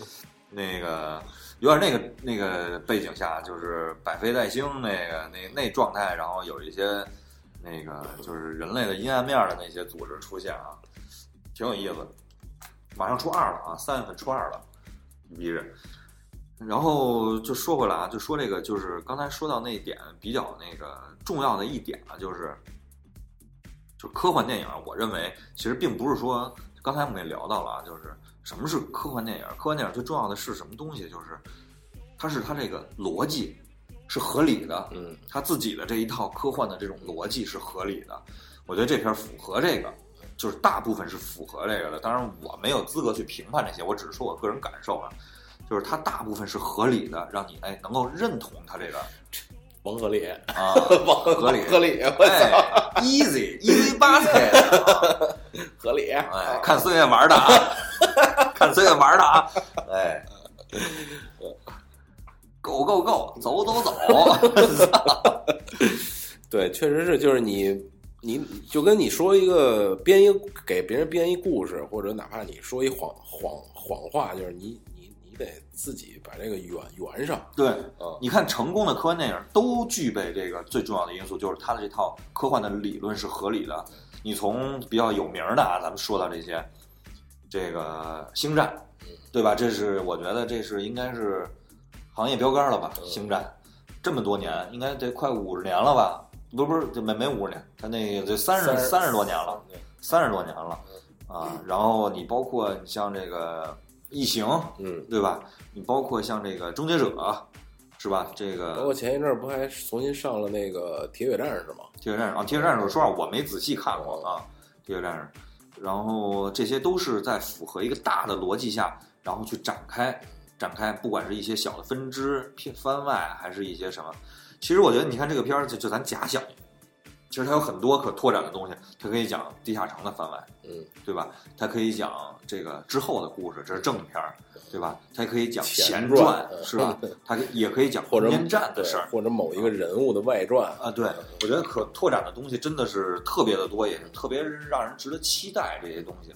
那个有点那个那个背景下，就是百废待兴那个那那状态，然后有一些那个就是人类的阴暗面的那些组织出现啊，挺有意思。马上初二了啊，三月份初二了，Division。然后就说回来啊，就说这个，就是刚才说到那一点比较那个重要的一点啊，就是，就科幻电影，我认为其实并不是说，刚才我们也聊到了啊，就是什么是科幻电影？科幻电影最重要的是什么东西？就是它是它这个逻辑是合理的，嗯，他自己的这一套科幻的这种逻辑是合理的。我觉得这片符合这个，就是大部分是符合这个的。当然，我没有资格去评判这些，我只是说我个人感受啊。就是它大部分是合理的，让你哎能够认同它这个 王合理，啊，王合理合理，我操，哎，easy easy basket，合理，哎，看孙悦玩的啊，看孙悦玩的啊，哎，go go go，走走走，对，确实是，就是你，你就跟你说一个编一个给别人编一故事，或者哪怕你说一谎谎谎话，就是你你你得自己把这个圆圆上，对嗯，你看成功的科幻电影都具备这个最重要的因素，就是它的这套科幻的理论是合理的。你从比较有名的啊，咱们说到这些，这个星战，对吧？这是我觉得这是应该是行业标杆了吧？嗯星战这么多年，应该得快五十年了吧？不是不是，就没没五十年，他那个这三十30三十多年了，对三十多年了啊。然后你包括你像这个异形，嗯，对吧？你包括像这个终结者，是吧？这个包括前一阵儿不还重新上了那个铁血战士吗？铁血战士啊，铁血战士，说实话我没仔细看过啊，铁血战士。然后这些都是在符合一个大的逻辑下，然后去展开展开，不管是一些小的分支、片番外，还是一些什么。其实我觉得，你看这个片儿，就就咱假想，其实它有很多可拓展的东西，它可以讲地下城的番外，嗯，对吧？它可以讲这个之后的故事，这是正片儿，对吧？它可以讲前传传，是吧？它也可以讲或者空间站的事儿，或者某一个人物的外传啊，对，我觉得可拓展的东西真的是特别的多，也是特别让人值得期待这些东西。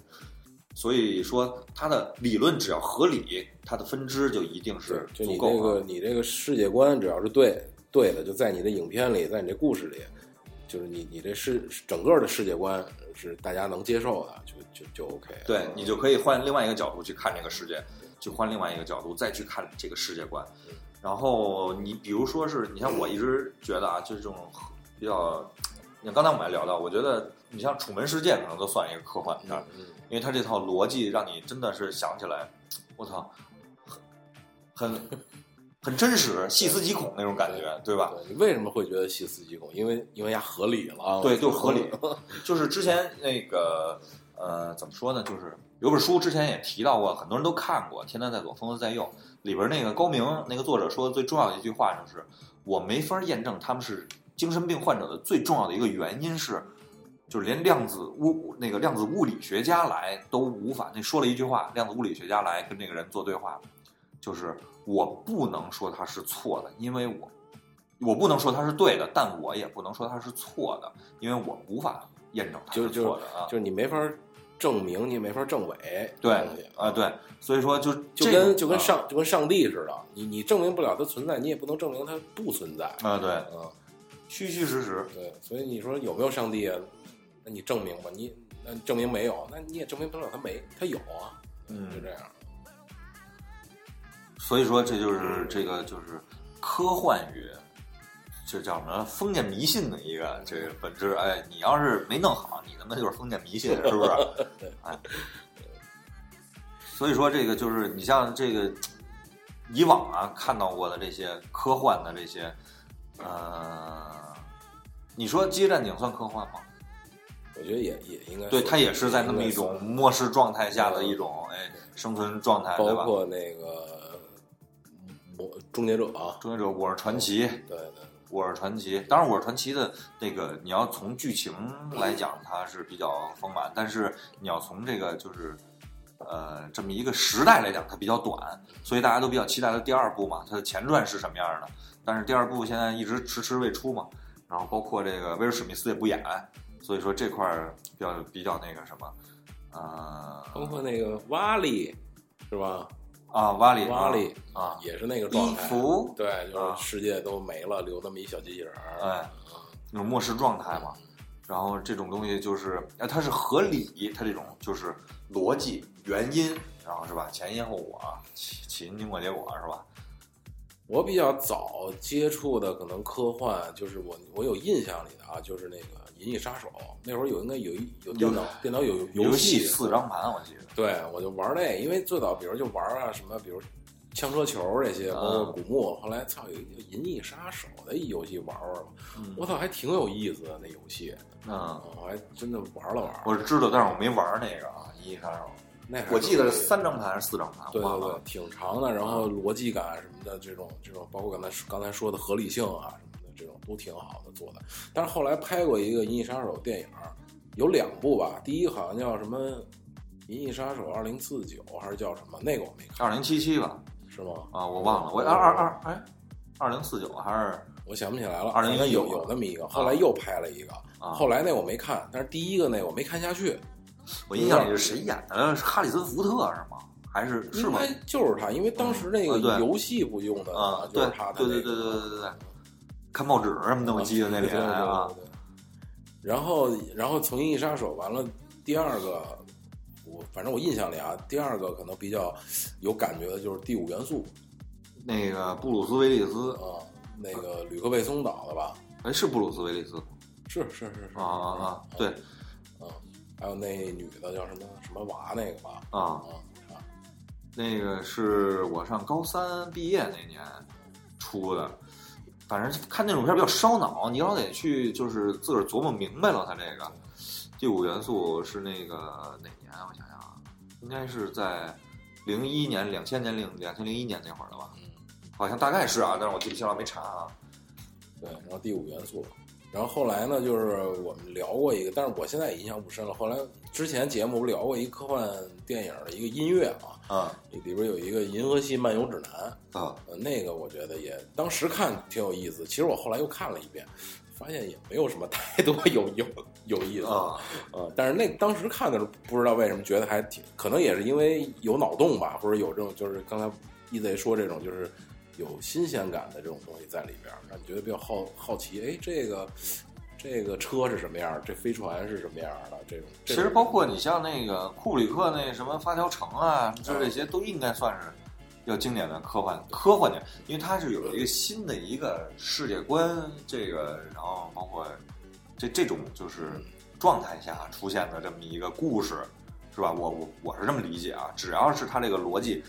所以说，它的理论只要合理，它的分支就一定是就你足够这个啊。你这个世界观只要是对对的，就在你的影片里，在你这故事里，就是你你这世整个的世界观是大家能接受的，就就就 OK。对你就可以换另外一个角度去看这个世界，去换另外一个角度再去看这个世界观。然后你比如说是你像我一直觉得啊，就是这种比较，你看刚才我们还聊到，我觉得你像《楚门世界》可能都算一个科幻片儿，嗯，因为它这套逻辑让你真的是想起来，我操，很很很真实，细思极恐那种感觉，对吧？对你为什么会觉得细思极恐？因为因为它合理了，对，就合理。就是之前那个呃，怎么说呢？就是有本书之前也提到过，很多人都看过《天才在左，疯子在右》里边那个高明那个作者说的最重要的一句话就是：我没法验证他们是精神病患者的最重要的一个原因是，就是连量子物那个量子物理学家来都无法。那说了一句话，量子物理学家来跟那个人做对话，就是我不能说它是错的，因为我我不能说它是对的，但我也不能说它是错的，因为我无法验证它就是就错的啊。就是你没法证明，你也没法证伪，对啊，对，所以说就就跟就跟啊上就跟上帝似的，你你证明不了它存在，你也不能证明它不存在啊，对，啊。虚虚实实，对，所以你说有没有上帝啊？那你证明吧，你那证明没有，那你也证明不了他没，他有啊，嗯就嗯，这样。所以说这就是这个就是科幻与这叫什么封建迷信的一个这个本质。哎，你要是没弄好，你他妈就是封建迷信，是不是？哎，所以说这个就是你像这个以往啊看到过的这些科幻的这些，呃，你说《机械战警》算科幻吗？我觉得也也应该对，算它也是在那么一种末世状态下的一种哎生存状态？包括那个魔终结者啊，终结者，我是传奇，对对，我是传奇。当然，我是传奇的那个，你要从剧情来讲，它是比较丰满，但是你要从这个就是呃这么一个时代来讲，它比较短，所以大家都比较期待它第二部嘛。它的前传是什么样的？但是第二部现在一直迟迟未出嘛。然后包括这个威尔史密斯也不演，所以说这块儿比较比较那个什么，呃包括那个瓦力是吧？啊瓦里瓦里啊也是那个状态，芙对，就啊是世界都没了，留那么一小机器人儿，哎那种末世状态嘛。然后这种东西就是，哎，它是合理，它这种就是逻辑、原因，然后是吧？前因后果，起起因、经过、结果是吧？我比较早接触的可能科幻，就是我我有印象里的啊，就是那个《银翼杀手》，那会儿有应该有一有电脑电脑有游戏四张盘，我记得。对，我就玩那，因为最早比如就玩啊什么，比如枪车球这些，包括古墓。后来操，有一个《银翼杀手》的一游戏玩玩吧，我操，还挺有意思的那游戏，嗯，我还真的玩了玩。我是知道，但是我没玩那个啊，《银翼杀手那》，我记得是三张盘还是四张盘？对对对，。挺长的，然后逻辑感什么的，这种这种，包括刚才刚才说的合理性啊这种都挺好的做的。但是后来拍过一个《银翼杀手》电影，有两部吧，第一个好像叫什么《银翼杀手二零四九》，还是叫什么？那个我没看，二零七七吧？是吗？啊，我忘了，我二二二哎，二零四九还是我想不起来了，2019反正有有那么一个，后来又拍了一个，啊后来那我没看，但是第一个那我没看下去，我印象里是谁演的？是哈里森福特是吗？还是是吗？应该就是他，因为当时那个游戏不用的啊，对就是他的那个对对对对对对对，看报纸什么的，我记得那里对对对啊然后，然后从《银翼杀手》完了，第二个，我反正我印象里啊，第二个可能比较有感觉的就是《第五元素那个布鲁斯威利斯》》啊，那个吕克贝松导的吧？哎，是布鲁斯威利斯是是是是啊啊啊，对嗯，还有那女的叫什么什么娃那个吧。啊，啊啊那个是我上高三毕业那年出的，反正看那种片比较烧脑，你老得去就是自个儿琢磨明白了。它这个第五元素是那个哪年啊？我想想啊，应该是在零一年、两千年、零两千零一年那会儿的吧？嗯，好像大概是啊，但是我记不清了，没查啊。对，然后第五元素，然后后来呢，就是我们聊过一个，但是我现在也印象不深了。后来之前节目不聊过一科幻电影的一个音乐啊，啊里边有一个《银河系漫游指南》，啊呃，那个我觉得也当时看挺有意思。其实我后来又看了一遍，发现也没有什么 太多有有有意思啊！呃，但是那当时看的时候，不知道为什么觉得还挺，可能也是因为有脑洞吧，或者有这种就是刚才一贼说这种就是有新鲜感的这种东西在里边儿，让你觉得比较好好奇。哎，这个这个车是什么样儿？这飞船是什么样儿的？这种其实包括你像那个库里克那什么发条城啊，就这些都应该算是比较经典的科幻科幻点，因为它是有一个新的一个世界观，这个然后包括这这种就是状态下出现的这么一个故事，是吧？我我我是这么理解啊，只要是它这个逻辑，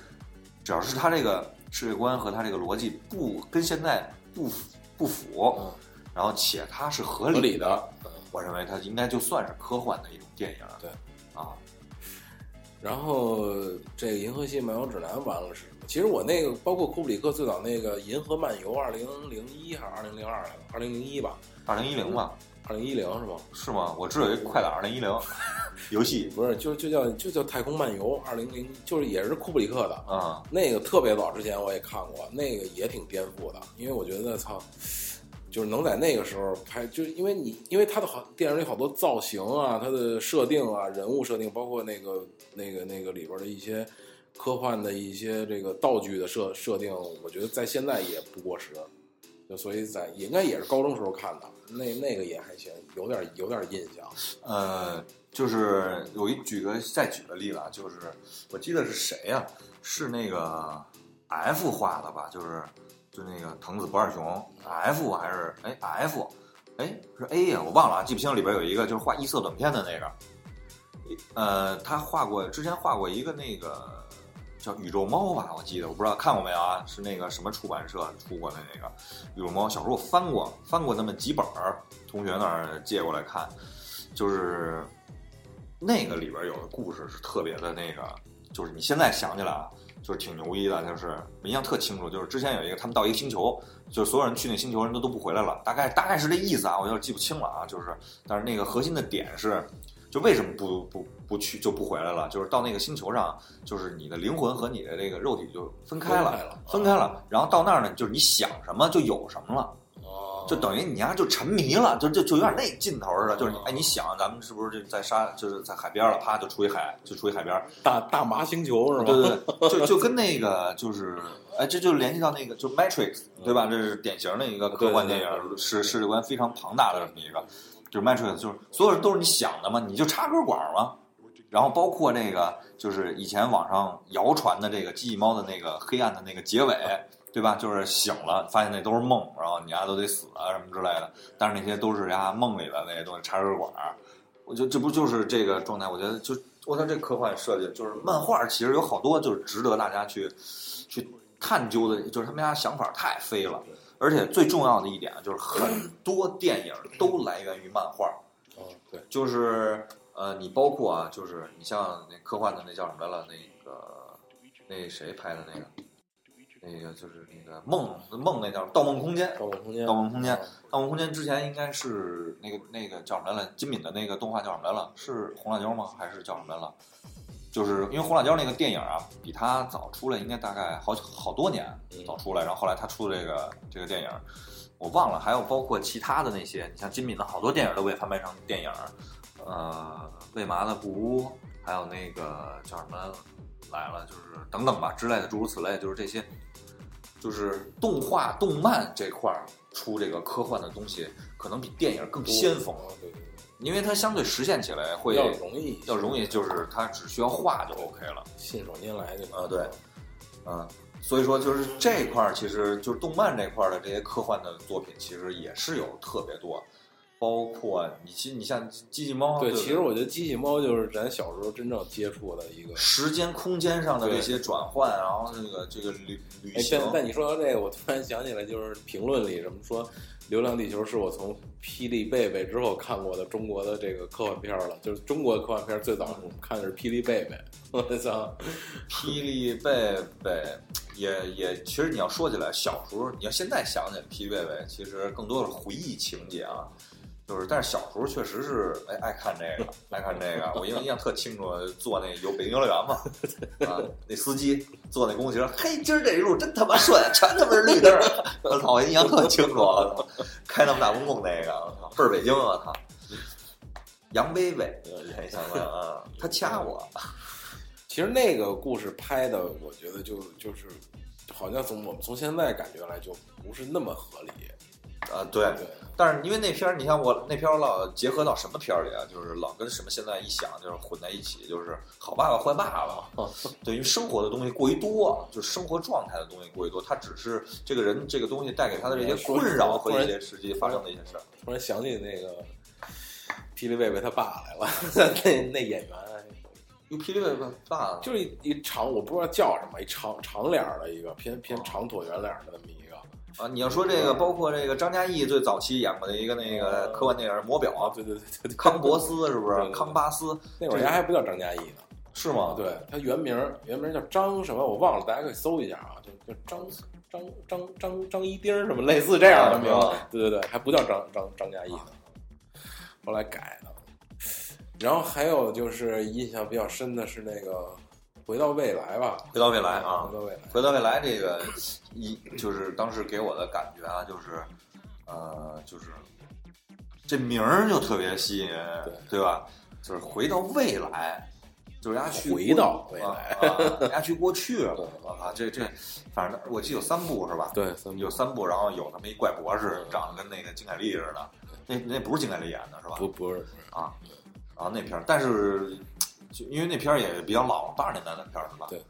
只要是它这个世界观和他这个逻辑不跟现在不符不符，嗯然后且它是合合理理的。嗯我认为它应该就算是科幻的一种电影。对，啊，然后这个《银河系漫游指南》完了是什么？其实我那个包括库布里克最早那个《银河漫游》，二零零一还是二零零二来着？二零零一吧，二零一零吧，二零一零是吗？是吗？我知道有一快打二零一零 游戏不是，就就叫就叫《太空漫游》，二零零就是也是库布里克的。啊，那个特别早之前我也看过，那个也挺颠覆的，因为我觉得操，就是能在那个时候拍，就是因为你因为他的好电影里好多造型啊，它的设定啊，人物设定，包括那个那个那个里边的一些科幻的一些这个道具的设设定，我觉得在现在也不过时。就所以在应该也是高中时候看的，那那个也还行，有点有点印象。呃，就是有一举个再举个例子啊，就是我记得是谁呀、是那个 F 画的吧？就是就那个藤子不二雄 F 还是哎 F，哎是 A 呀、我忘了啊，记不清里边有一个就是画异色短片的那个，呃，他画过之前画过一个那个叫宇宙猫吧，我记得我不知道看过没有啊？是那个什么出版社出过的那个宇宙猫，小时候翻过翻过那么几本儿，同学那儿借过来看，就是那个里边有的故事是特别的那个，就是你现在想起来啊，就是挺牛逼的，就是我印象特清楚，就是之前有一个他们到一个星球，就是所有人去那星球人都都不回来了，大概大概是这意思啊，我有点记不清了啊，就是但是那个核心的点是。就为什么不不不去就不回来了？就是到那个星球上，就是你的灵魂和你的这个肉体就分开了，分开了。然后到那儿呢，就是你想什么就有什么了。哦就等于你丫就沉迷了，就就就有点那劲头似的，就是你哎，你想咱们是不是就在沙，就是在海边了，啪就出一海，就出一海边，大大麻星球是吧？对对对，就就跟那个就是，哎，这就联系到那个就 Matrix 对吧？这是典型的一个科幻电影，世世界观非常庞大的这么一个，就是 Matrix，就是所有人都是你想的嘛，你就插根管嘛。然后包括那个就是以前网上谣传的这个机器猫的那个黑暗的那个结尾，对吧？就是醒了，发现那都是梦，然后你丫都得死啊什么之类的。但是那些都是丫梦里的那些东西，插根管儿。我觉得这不就是这个状态？我觉得就我操，这科幻设计就是漫画，其实有好多就是值得大家去去探究的，就是他们家想法太飞了。而且最重要的一点就是很多电影都来源于漫画，哦，对，就是呃，你包括啊，就是你像那科幻的那叫什么来了？那个那谁拍的那个？那个就是那个梦梦那叫《盗梦空间》，《盗梦空间，盗梦空间嗯盗梦空间》之前应该是那个那个叫什么来了？金敏的那个动画叫什么来了？是红辣椒吗？还是叫什么来了？就是因为红辣椒那个电影啊，比他早出来，应该大概好好多年嗯早出来，然后后来他出的这个这个电影，我忘了，还有包括其他的那些，你像金敏的好多电影都被翻拍成电影，呃，为嘛的不污，还有那个叫什么来了，就是等等吧之类的，诸如此类，就是这些，就是动画动漫这块儿出这个科幻的东西，可能比电影更先锋，因为它相对实现起来会要容易，要容易，就是它只需要画就 OK 了。信手拈来就啊对嗯，所以说就是这块儿，其实就是动漫这块儿的这些科幻的作品，其实也是有特别多，包括你其实你像机器猫，对，不其实我觉得机器猫就是咱小时候真正接触的一个。时间空间上的对这些转换，然后这个这个旅旅哎，行但，但你说到这个，我突然想起来，就是评论里什么说《流浪地球》是我从霹雳贝贝之后看过的中国的这个科幻片了。就是中国的科幻片最早我们看的是霹雳贝贝，我操，霹雳贝贝也也，其实你要说起来，小时候你要现在想起来霹雳贝贝，其实更多的是回忆情节啊。就是，但是小时候确实是哎爱看这个，爱看这个。我印象特清楚，坐那游北京游乐园嘛，啊，那司机坐那公共汽车，嘿，今儿这路真他妈顺，全他妈是绿灯儿。我操，我印象特清楚，我操，开那么大公共那个，我操，倍儿北京，我操。杨威威，没想到啊，他掐我，其实那个故事拍的，我觉得就就是，好像从我们从现在感觉来就不是那么合理。啊，对，对，但是因为那片儿，你像我那片儿老结合到什么片儿里啊？就是老跟什么现在一想就是混在一起，就是好爸爸坏爸爸。对，因为生活的东西过于多，就是生活状态的东西过于多，他只是这个人这个东西带给他的这些困扰和一些实际发生的一些事儿。突然想起那个霹雳贝贝他爸来了，那那演员有霹雳贝贝爸就是一一长，我不知道叫什么，一长长脸儿的一个偏偏长椭圆脸儿的那么一个。啊，你要说这个，包括这个张嘉译最早期演过的一个那个科幻电影《魔表啊，》，对对对康伯斯是不是 康巴斯那会儿人家还不叫张嘉译呢。是吗？对他原名原名叫张什么我忘了，大家可以搜一下啊，就就张张张张张一丁什么类似这样的名。对对对，还不叫张张张嘉译呢，后来改的。然后还有就是印象比较深的是那个《回到未来》吧，回到未来啊回，到未来。回到未来这个一就是当时给我的感觉啊，就是呃，就是这名儿就特别吸引人，对吧？就是回到未来，就是人家去回到未来啊，啊人家去过去了我靠，这这反正我记得有三部是吧？对，有三部，然后有那么一怪博士，长得跟那个金凯利似的，那那不是金凯利演的是吧？不不是不是啊，然后那片儿，但是就因为那片儿也比较老了，八十年代的片儿是吧？对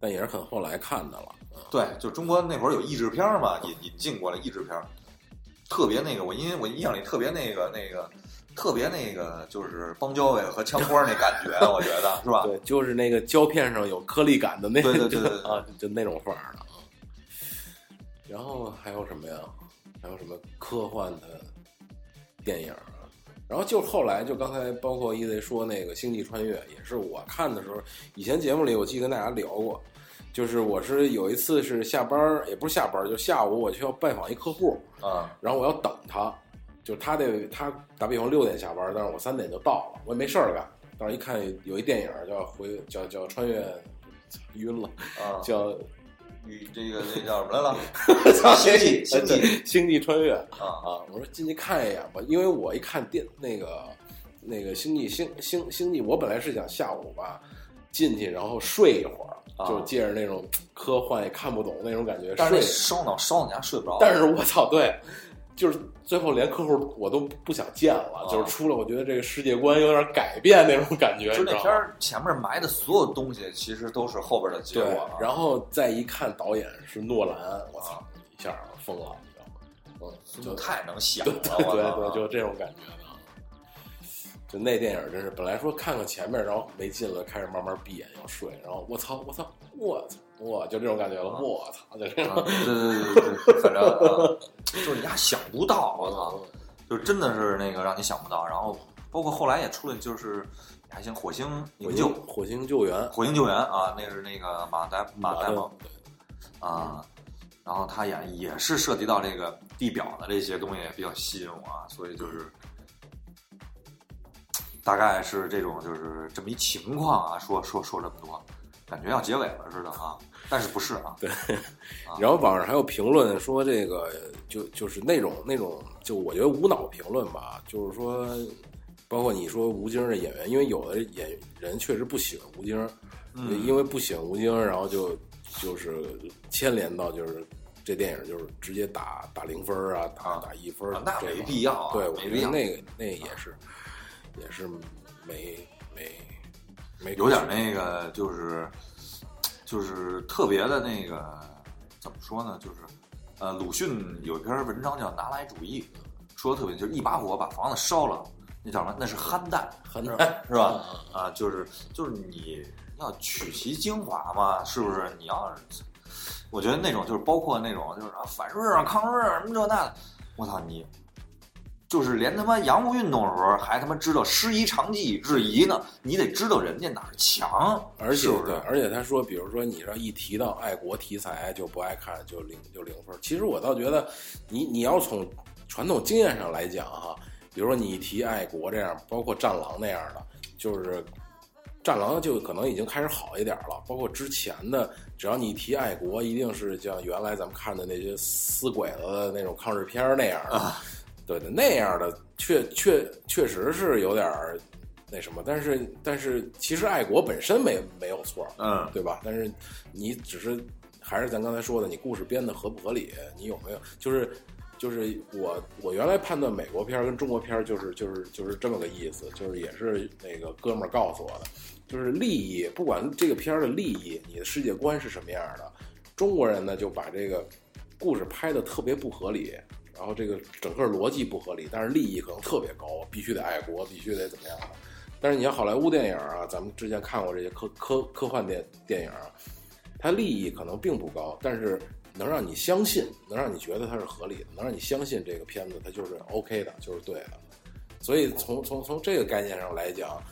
但也是很后来看的了。嗯对，就中国那会儿有译制片儿嘛，引引进过来译制片儿，特别那个，我因为我印象里特别那个那个特别那个，就是邦交委和枪花那感觉，我觉得是吧？对，就是那个胶片上有颗粒感的那对对对对对啊，就那种范儿的啊。然后还有什么呀？还有什么科幻的电影啊？然后就后来就刚才包括一贼说那个《星际穿越》，也是我看的时候，以前节目里我记得跟大家聊过，就是我是有一次是下班，也不是下班，就下午我去要拜访一客户，啊然后我要等他，就是他得他打比方六点下班，但是我三点就到了，我也没事儿干。当时一看有一电影叫回叫叫穿越，晕了，啊，叫与这个那叫什么来了？星际星际星际穿越啊啊！我说进去看一眼吧，因为我一看电那个那个星际星星星际，我本来是想下午吧进去然后睡一会儿，啊就借着那种科幻也看不懂那种感觉但是。烧脑烧你家睡不着。但是我操，对，就是最后连客户我都不想见了，啊就是出来，我觉得这个世界观有点改变那种感觉，就那你知道吗？片儿前面埋的所有东西，其实都是后边的结果啊。，然后再一看导演是诺兰，我操，一下疯了，你知道吗？嗯，就就太能想对了，对对就这种感觉的。就那电影真是，本来说看看前面，然后没劲了，开始慢慢闭眼要睡，然后我操我操我操我就这种感觉了，我操就这啊种。对对对对对，反正啊，就是你还想不到，我操，就真的是那个让你想不到。然后包括后来也出了，就是还行，火星营救，火星救援，火星救援啊，那是那个马达马达马蒙啊，然后他演也是涉及到这个地表的这些东西，也比较吸引我啊，所以就是。大概是这种，就是这么一情况啊，说说说这么多，感觉要结尾了似的啊，但是不是啊？对，然后网上还有评论说这个就就是那种那种，就我觉得无脑评论吧，就是说，包括你说吴京的演员，因为有的演人确实不喜欢吴京，嗯因为不喜欢吴京，然后就就是牵连到就是这电影就是直接打打零分儿啊，打啊打一分那这没必要啊对，我觉得那个那也是也是没没没有点那个，就是就是特别的那个怎么说呢？就是呃，鲁迅有一篇文章叫《拿来主义》，说的特别就是一把火把房子烧了，那叫什么？那是憨蛋，憨 是吧？是吧？啊，就是就是你要取其精华嘛，是不是？你要是，我觉得那种就是包括那种就是啊反日啊抗日啊什么这那的，我操你，就是连他妈洋务运动的时候还他妈知道师夷长技以制夷呢，你得知道人家哪儿强，而且对，而且他说，比如说你这一提到爱国题材就不爱看，就零就零分。其实我倒觉得你，你要从传统经验上来讲哈，比如说你一提爱国这样，包括《战狼》那样的，就是《战狼》就可能已经开始好一点了。包括之前的，只要你一提爱国，一定是像原来咱们看的那些死鬼子的那种抗日片那样的，对的，那样的确确确实是有点儿那什么，但是但是其实爱国本身没没有错，嗯对吧？但是你只是还是咱刚才说的，你故事编的合不合理？你有没有就是就是我我原来判断美国片儿跟中国片儿就是就是就是这么个意思，就是也是那个哥们儿告诉我的，就是利益，不管这个片儿的利益，你的世界观是什么样的，中国人呢就把这个故事拍的特别不合理。然后这个整个逻辑不合理，但是利益可能特别高，必须得爱国，必须得怎么样。但是你像好莱坞电影啊，咱们之前看过这些科科科幻电电影，它利益可能并不高，但是能让你相信，能让你觉得它是合理的，能让你相信这个片子它就是 OK 的，就是对的。所以从从从这个概念上来讲，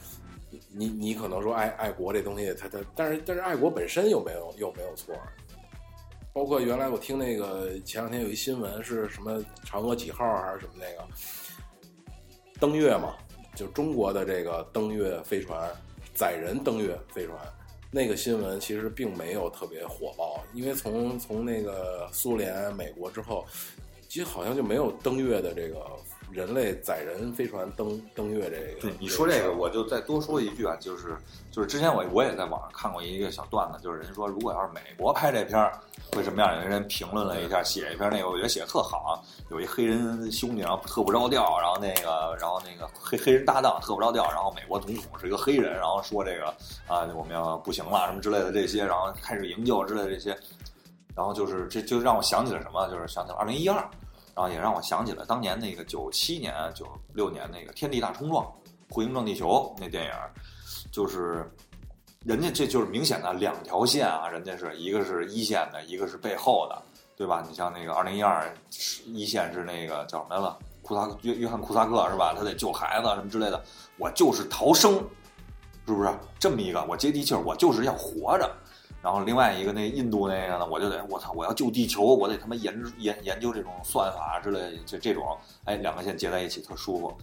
你你可能说爱爱国这东西，它它，但是但是爱国本身又没有又没有错。包括原来我听那个前两天有一新闻是什么嫦娥几号还是什么那个登月嘛，就中国的这个登月飞船载人登月飞船，那个新闻其实并没有特别火爆，因为从从那个苏联、美国之后，其实好像就没有登月的这个人类载人飞船登登月这个。对你说这个，我就再多说一句啊，就是就是之前我我也在网上看过一个小段子，就是人说如果要是美国拍这片儿会什么样？有些人评论了一下，写一篇那个，我觉得写的特好啊。有一黑人兄弟，然后特不着调，然后那个 然后那个黑黑人搭档特不着调，然后美国总统是一个黑人，然后说这个啊我们要不行了什么之类的这些，然后开始营救之类的这些，然后就是这就让我想起了什么？就是想起了二零一二。然后也让我想起了当年那个九七年、九六年那个《天地大冲撞》《彗星撞地球》那电影，就是人家这就是明显的两条线啊，人家是一个是一线的，一个是背后的，对吧？你像那个二零一二一线是那个叫什么来了？库萨约约翰库萨克是吧？他得救孩子什么之类的，我就是逃生，是不是？这么一个我接地气儿，我就是要活着。然后另外一个那印度那个呢，我就得我操，我要救地球，我得他妈研研研究这种算法之类的，就这种，哎，两个线接在一起特舒服。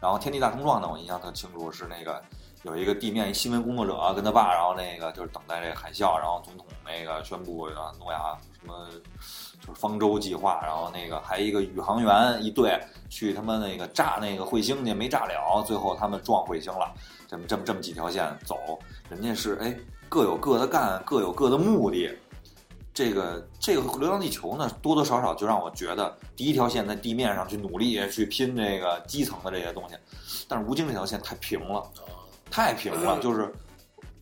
然后天地大冲撞呢，我印象特清楚是那个有一个地面新闻工作者跟他爸，然后那个就是等待这个海啸，然后总统那个宣布诺亚什么就是方舟计划，然后那个还一个宇航员一队去他妈那个炸那个彗星去没炸了，最后他们撞彗星了，这么这么这么几条线走，人家是哎。各有各的干，各有各的目的。这个这个《流浪地球》呢，多多少少就让我觉得，第一条线在地面上去努力去拼这个基层的这些东西，但是吴京这条线太平了，太平了，就是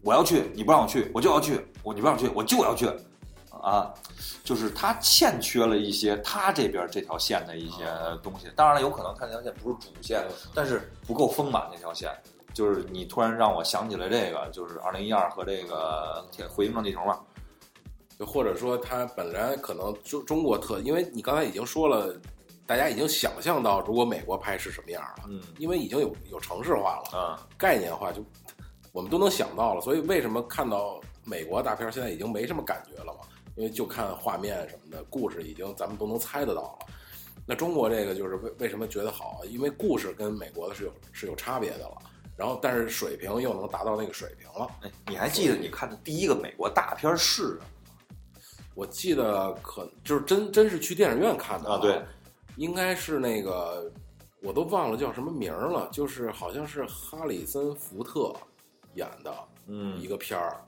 我要去，你不让我去，我就要去，我你不让我去，我就要去，啊，就是他欠缺了一些他这边这条线的一些东西。当然了，有可能他这条线不是主线，但是不够丰满那条线。就是你突然让我想起了这个，就是二零一二和这个《回应撞地球》嘛，就或者说它本来可能中中国特，因为你刚才已经说了，大家已经想象到如果美国拍是什么样了，嗯因为已经有有城市化了，啊，概念化就我们都能想到了，所以为什么看到美国大片现在已经没什么感觉了嘛？因为就看画面什么的，故事已经咱们都能猜得到了。那中国这个就是为为什么觉得好？因为故事跟美国的是有是有差别的了，然后但是水平又能达到那个水平了。哎，你还记得你看的第一个美国大片是什么吗？我记得可就是真真是去电影院看的啊对，应该是那个我都忘了叫什么名儿了，就是好像是哈里森福特演的嗯一个片儿，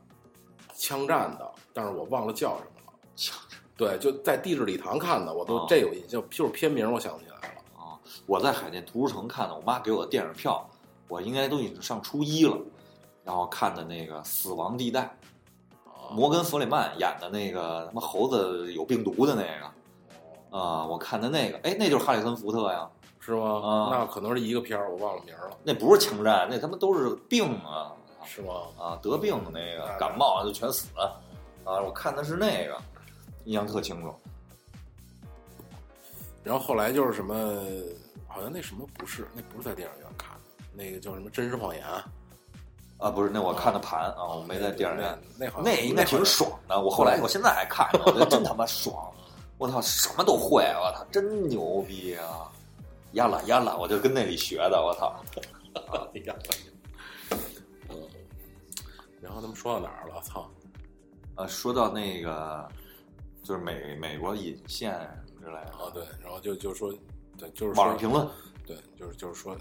枪战的，但是我忘了叫什么了。枪战对，就在地质礼堂看的，我都哦这有印象，就是片名我想不起来了。啊！我在海淀图书城看的，我妈给我的电影票，我应该都已经上初一了，然后看的那个《死亡地带》，摩根·弗里曼演的那个他妈猴子有病毒的那个啊，我看的那个，哎，那就是哈里森·福特呀，是吗？啊那可能是一个片儿，我忘了名儿了，那不是枪战，那他妈都是病啊是吗？啊，得病的那个感冒就全死了啊，我看的是那个，印象特清楚。然后后来就是什么，好像那什么不是，那不是在电影院那个叫什么《真实谎言》啊，不是，那我看的盘啊，我没在电影院。哦那那好那应该挺爽的。我后来我现在还看呢，我觉得真他妈爽！我操，什么都会，我操，真牛逼啊！呀啦呀啦，我就跟那里学的，我操！哎呀，嗯，然后他们说到哪儿了？操！呃，说到那个，就是美美国引线之类的啊，对，然后就就说，对，就是说网上评论，对，就是就是说，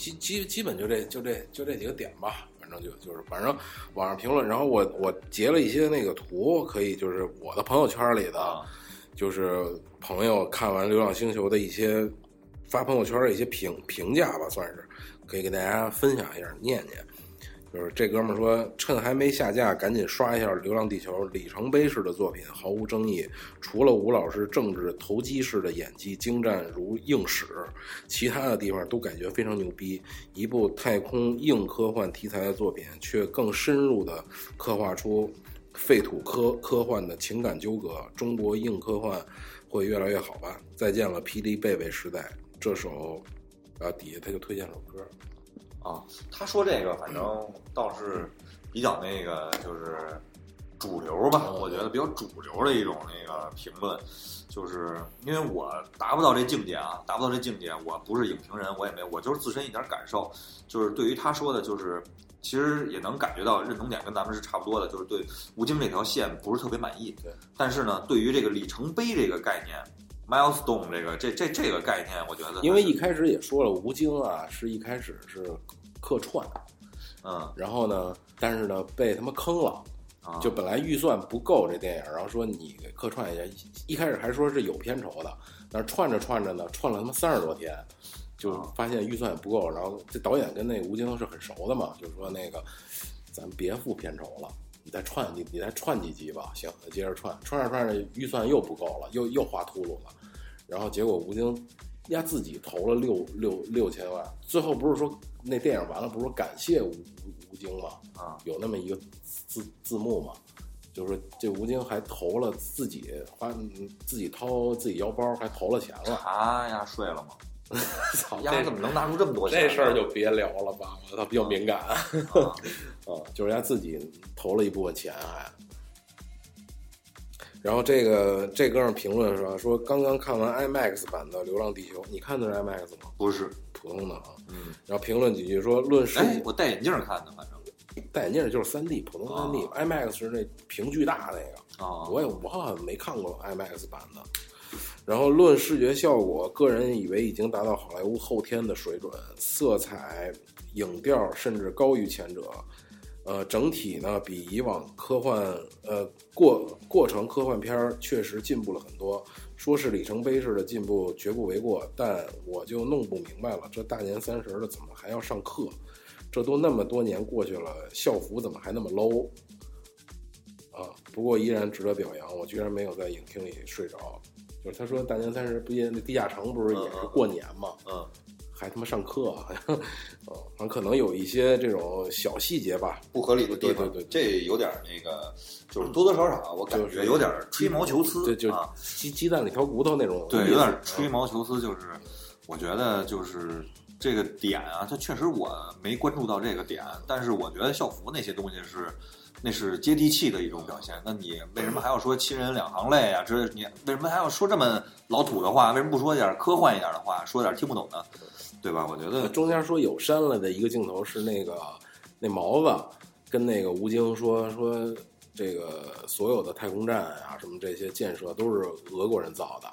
基基基本就这就这就这几个点吧，反正就就是反正网上评论，然后我我截了一些那个图，可以就是我的朋友圈里的，啊就是朋友看完《流浪星球》的一些发朋友圈的一些评评价吧，算是可以给大家分享一下，念念。就是这哥们说，趁还没下架，赶紧刷一下《流浪地球》里程碑式的作品，毫无争议。除了吴老师政治投机式的演技精湛如硬史，其他的地方都感觉非常牛逼。一部太空硬科幻题材的作品，却更深入的刻画出废土科科幻的情感纠葛。中国硬科幻会越来越好吧？再见了，霹雳贝贝时代。这首，啊，底下他就推荐首歌，啊，他说这个反正倒是比较那个，就是主流吧，嗯我觉得比较主流的一种那个评论，就是因为我达不到这境界啊，达不到这境界，我不是影评人，我也没，我就是自身一点感受，就是对于他说的，就是其实也能感觉到认同点跟咱们是差不多的，就是对吴京这条线不是特别满意，对，但是呢，对于这个里程碑这个概念。Milestone 这个这这这个概念，我觉得因为一开始也说了，吴京啊是一开始是客串，嗯然后呢，但是呢被他妈坑了。啊就本来预算不够这电影，然后说你给客串一下，一开始还说是有片酬的，但是串着串着呢，串了他妈三十多天，就发现预算也不够，然后这导演跟那吴京是很熟的嘛，就是说那个咱别付片酬了，你再串你你再串几集吧，行，接着串，串着串着预算又不够了，又又画秃噜了，然后结果吴京丫自己投了六六六千万，最后不是说那电影完了，不是说感谢吴吴吴京吗？啊有那么一个字字幕嘛，就是说这吴京还投了自己花嗯自己掏自己腰包还投了钱了，啊呀睡了吗？操，丫怎么能拿出这么多钱？这事儿就别聊了吧，我操，比较敏感。啊 啊，就是人家自己投了一部分钱还。然后这个这哥们儿评论说说刚刚看完 IMAX 版的《流浪地球》，你看的是 IMAX 吗？不是，普通的啊。嗯，然后评论几句说论视哎，我戴眼镜看的，反正戴眼镜就是三 D 普通三 D、IMAX 是那屏巨大那个。啊，我也我好像没看过 IMAX 版的。然后论视觉效果，个人以为已经达到好莱坞后天的水准，色彩、影调甚至高于前者。呃，整体呢比以往科幻呃过过程科幻片儿确实进步了很多，说是里程碑式的进步绝不为过。但我就弄不明白了，这大年三十的怎么还要上课？这都那么多年过去了，校服怎么还那么 low？啊，不过依然值得表扬，我居然没有在影厅里睡着。就是他说大年三十不也那地下城不是也是过年嘛，嗯，还他妈上课啊，嗯，反正可能有一些这种小细节吧，不合理的地方，对对对这有点那个，就是多多少少我感觉有点吹毛求疵，对，就啊，鸡鸡蛋里挑骨头那种，对，有点吹嗯毛求疵，就是我觉得就是这个点啊，它确实我没关注到这个点，但是我觉得校服那些东西是。那是接地气的一种表现。那你为什么还要说亲人两行泪啊？这你为什么还要说这么老土的话？为什么不说点科幻一点的话，说点听不懂的，对吧？我觉得中间说有删了的一个镜头是那个那毛子跟那个吴京说说这个所有的太空站啊什么这些建设都是俄国人造的。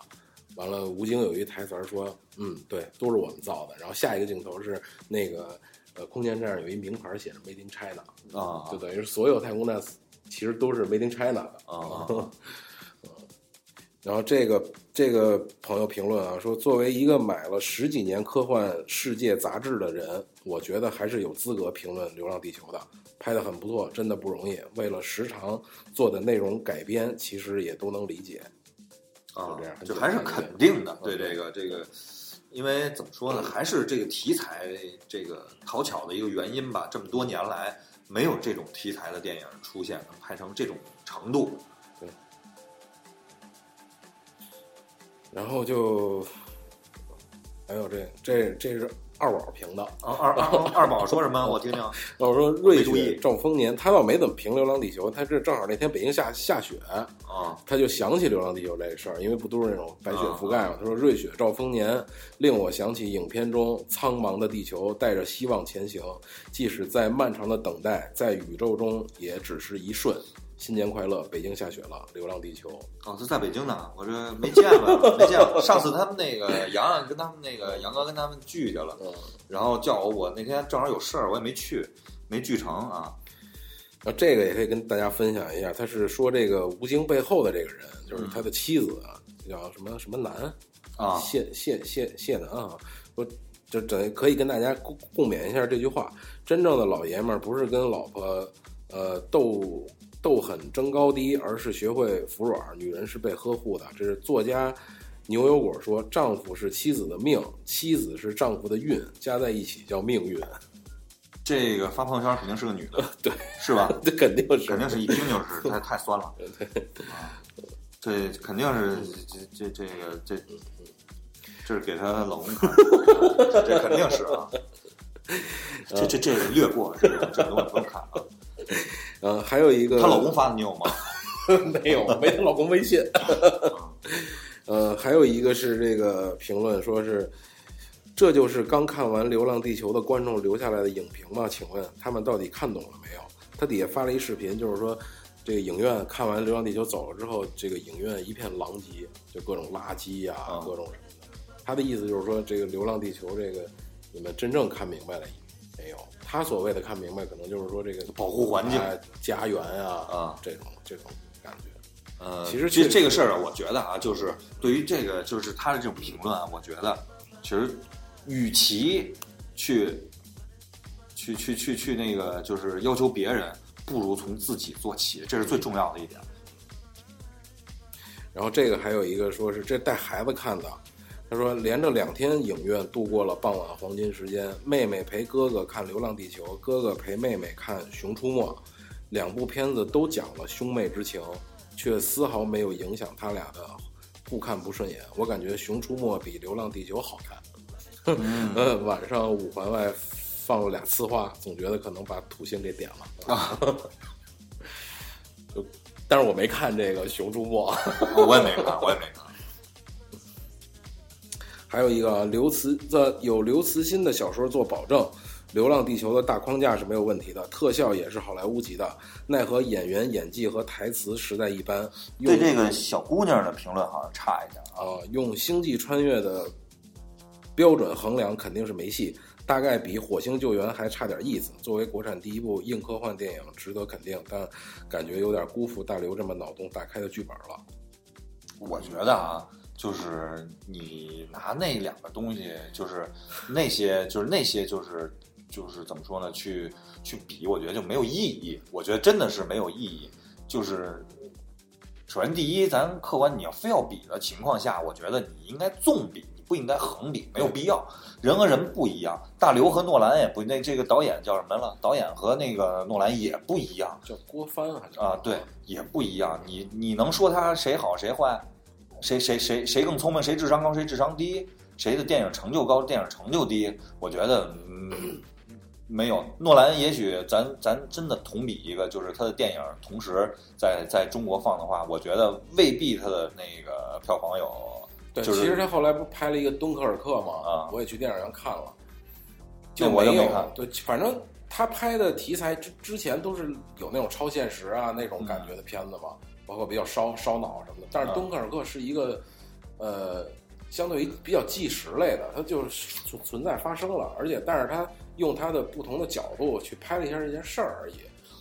完了，吴京有一台词儿说：“嗯，对，都是我们造的。”然后下一个镜头是那个呃空间站上有一名牌写着 “Made in China”，啊就等于是所有太空站其实都是 Made in China 的。啊，然后这个这个朋友评论啊说，作为一个买了十几年科幻世界杂志的人，我觉得还是有资格评论《流浪地球》的，拍的很不错，真的不容易。为了时长做的内容改编，其实也都能理解。啊就这样，就还是肯定的。嗯对这个这个，因为怎么说呢，还是这个题材这个讨巧的一个原因吧。这么多年来，没有这种题材的电影出现，能拍成这种程度。然后就还有这这这是二宝评的，啊，二 二二宝说什么？我听听。我说瑞雪兆丰年，他倒没怎么评《流浪地球》，他这正好那天北京下下雪，啊，他就想起《流浪地球》这事儿，因为不都是那种白雪覆盖嘛。他说：“瑞雪兆丰年，令我想起影片中苍茫的地球带着希望前行，即使在漫长的等待，在宇宙中也只是一瞬。新年快乐！北京下雪了，《流浪地球》哦，他在北京呢，我这没见过，没见过。上次他们那个洋洋跟他们那个杨哥跟他们聚去了，嗯，然后叫我，我那天正好有事儿，我也没去，没聚成啊。那，这个也可以跟大家分享一下。他是说这个吴京背后的这个人，就是他的妻子啊，叫什么什么南啊谢谢谢谢南啊，我就等可以跟大家共共勉一下这句话：真正的老爷们儿不是跟老婆呃斗斗狠争高低，而是学会服软。女人是被呵护的。这是作家牛油果说：丈夫是妻子的命，妻子是丈夫的运，加在一起叫命运。这个发朋友圈肯定是个女的，对，是吧？这肯定是肯定是一听就是太太酸了 啊！这肯定是这这这个这这是给他老公看的，这肯定是啊。这这这个略过，这个这个东西不用看啊。呃，还有一个她老公发的你有吗？没有，没她老公微信。呃，还有一个是这个评论，说是这就是刚看完《流浪地球》的观众留下来的影评吗？请问他们到底看懂了没有？他底下发了一视频，就是说这个影院看完《流浪地球》走了之后，这个影院一片狼藉，就各种垃圾呀、啊各种什么的。他的意思就是说，这个《流浪地球》这个你们真正看明白了没有？他所谓的看明白，可能就是说这个保护环境哎家园啊啊这种这种感觉。呃，其实这确这个事儿啊，我觉得啊，就是对于这个，就是他的这种评论啊，我觉得其实与其去去去去去那个，就是要求别人，不如从自己做起，这是最重要的一点。然后这个还有一个说是这带孩子看的，他说连着两天影院度过了傍晚黄金时间，妹妹陪哥哥看《流浪地球》，哥哥陪妹妹看《熊出没》，两部片子都讲了兄妹之情，却丝毫没有影响他俩的互看不顺眼。我感觉《熊出没》比《流浪地球》好看。嗯 呃，晚上五环外放了俩呲花，总觉得可能把土星给点了。啊，就但是我没看这个《熊出没》。我也没看，我也没看。还有一个刘慈的有刘慈欣的小说做保证，《流浪地球》的大框架是没有问题的，特效也是好莱坞级的，奈何演员演技和台词实在一般。对这个小姑娘的评论好像差一点啊。啊、用星际穿越的标准衡量肯定是没戏，大概比《火星救援》还差点意思。作为国产第一部硬科幻电影，值得肯定，但感觉有点辜负大刘这么脑洞大开的剧本了。我觉得啊，就是你拿那两个东西，就是那些，就是那些，就是就是怎么说呢？去去比，我觉得就没有意义。我觉得真的是没有意义。就是首先第一，咱客观你要非要比的情况下，我觉得你应该纵比，你不应该横比，没有必要。人和人不一样，大刘和诺兰也不那这个导演叫什么了？导演和那个诺兰也不一样。叫郭帆还是啊，对，也不一样。你你能说他谁好谁坏，谁谁谁谁更聪明，谁智商高，谁智商低，谁的电影成就高，电影成就低？我觉得，嗯，没有。诺兰也许咱咱真的同比一个，就是他的电影同时在在中国放的话，我觉得未必他的那个票房有。对，就是其实他后来不拍了一个《敦刻尔克》嘛，啊我也去电影院看了，就我就没有没看对，反正他拍的题材之之前都是有那种超现实啊那种感觉的片子嘛，包括比较烧烧脑什么的。但是啊《敦刻尔克》是一个呃，相对于比较纪实类的，它就是存存在发生了，而且但是它用它的不同的角度去拍了一下这件事儿而已。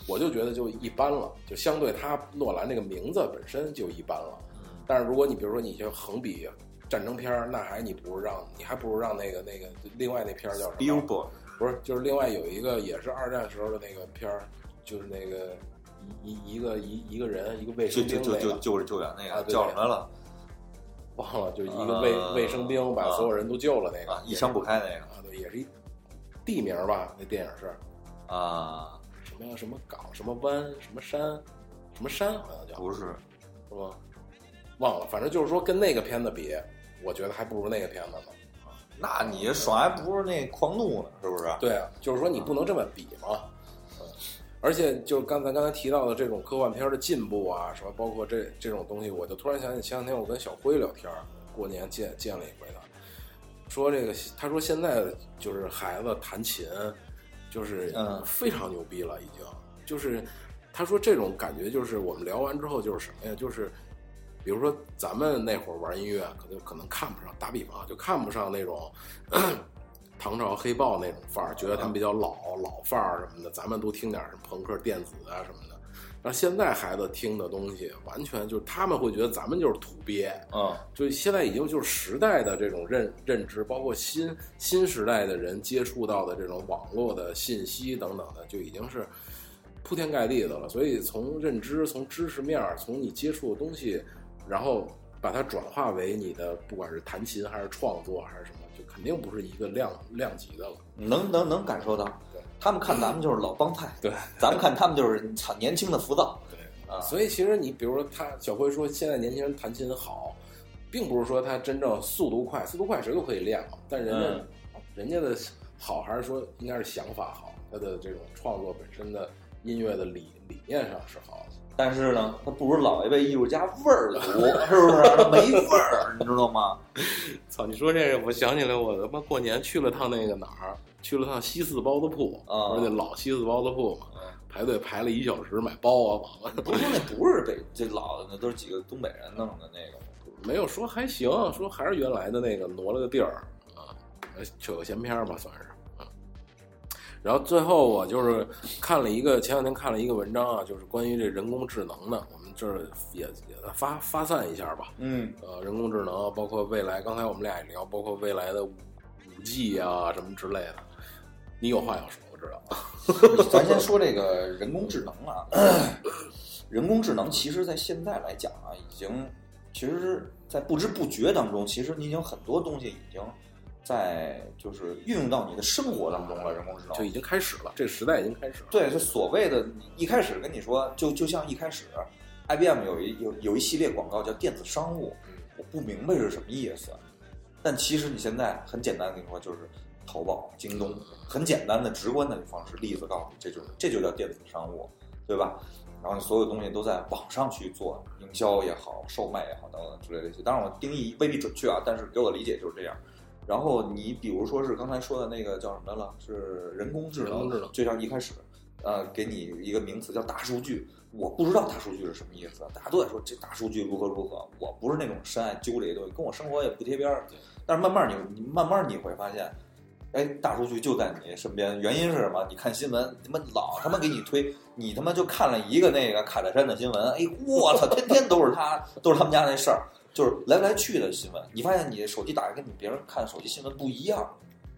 我就觉得就一般了，就相对它诺兰这个名字本身就一般了。但是如果你比如说你就横比战争片儿，那还你不如让你还不如让那个那个另外那片儿叫什么？Billboard 不是，就是另外有一个也是二战时候的那个片儿，就是那个一一一个一一个人一个卫就生兵就就就就是救援那个叫什么来了忘了，就一个卫、呃卫生兵把所有人都救了那个，啊？一枪不开那个啊，对，也是一地名吧？那电影是啊，什么什么港什么湾什么山什么山，好像叫不是是吧？忘了，反正就是说跟那个片子比，我觉得还不如那个片子呢。那你爽还不如那狂怒呢，是不是？对啊，就是说你不能这么比嘛。嗯，而且就是刚才刚才提到的这种科幻片的进步啊，什么包括这这种东西，我就突然想起前两天我跟小辉聊天，过年见见了一回他，说这个他说现在就是孩子弹琴，就是嗯非常牛逼了，已经就是他说这种感觉就是我们聊完之后就是什么呀，就是。比如说，咱们那会儿玩音乐，可能可能看不上，打比方啊，就看不上那种唐朝黑豹那种范儿，觉得他们比较老老范儿什么的，咱们都听点儿什么朋克、电子啊什么的。然后现在孩子听的东西，完全就是他们会觉得咱们就是土鳖，嗯，就现在已经就是时代的这种认认知，包括新新时代的人接触到的这种网络的信息等等的，就已经是铺天盖地的了。所以从认知、从知识面儿、从你接触的东西，然后把它转化为你的，不管是弹琴还是创作还是什么，就肯定不是一个量量级的了。能能能感受到对，他们看咱们就是老帮派，对，咱们看他们就是操年轻的浮躁，对啊所以其实你比如说他小辉说现在年轻人弹琴好，并不是说他真正速度快，速度快谁都可以练了，但人家、嗯人家的好还是说应该是想法好，他的这种创作本身的音乐的理理念上是好的。但是呢，他不如老一辈艺术家味儿足，是不是？没味儿，你知道吗？操！你说这个，我想起来，我他妈过年去了趟那个哪儿，去了趟西四包子铺，啊那老西四包子铺嘛，嗯排队排了一小时买包啊，完了不是说那不是北这老的，那都是几个东北人弄的那个。没有说还行，说还是原来的那个挪了个地儿啊，呃扯个闲篇儿吧，算是。嗯然后最后我就是看了一个前两天看了一个文章啊，就是关于这人工智能的，我们这儿也也发发散一下吧。嗯，呃，人工智能，包括未来，刚才我们俩也聊，包括未来的五 G 啊什么之类的。你有话要说，我知道。咱先说这个人工智能啊，人工智能其实在现在来讲啊，已经其实，在不知不觉当中，其实你已经很多东西已经在就是运用到你的生活当中了。人工智能就已经开始了，这个时代已经开始了。对，就所谓的一开始跟你说，就就像一开始，IBM 有一有有一系列广告叫电子商务，我不明白是什么意思，但其实你现在很简单跟你说，就是淘宝、京东，很简单的、直观的方式，例子告诉你，这就是这就叫电子商务，对吧？然后你所有东西都在网上去做营销也好、售卖也好等等之类的。当然我定义未必准确啊，但是给我的理解就是这样。然后你比如说是刚才说的那个叫什么了，是人工智能，人工智能就像一开始，呃，给你一个名词叫大数据，我不知道大数据是什么意思，大家都在说这大数据如何如何，我不是那种深爱揪这些东西，跟我生活也不贴边儿。但是慢慢你你慢慢你会发现，哎，大数据就在你身边，原因是什么？你看新闻，他妈老他妈给你推，你他妈就看了一个那个卡戴珊的新闻，哎，我操，天天都是他，都是他们家那事儿，就是来来去的新闻。你发现你手机打开跟你别人看手机新闻不一样，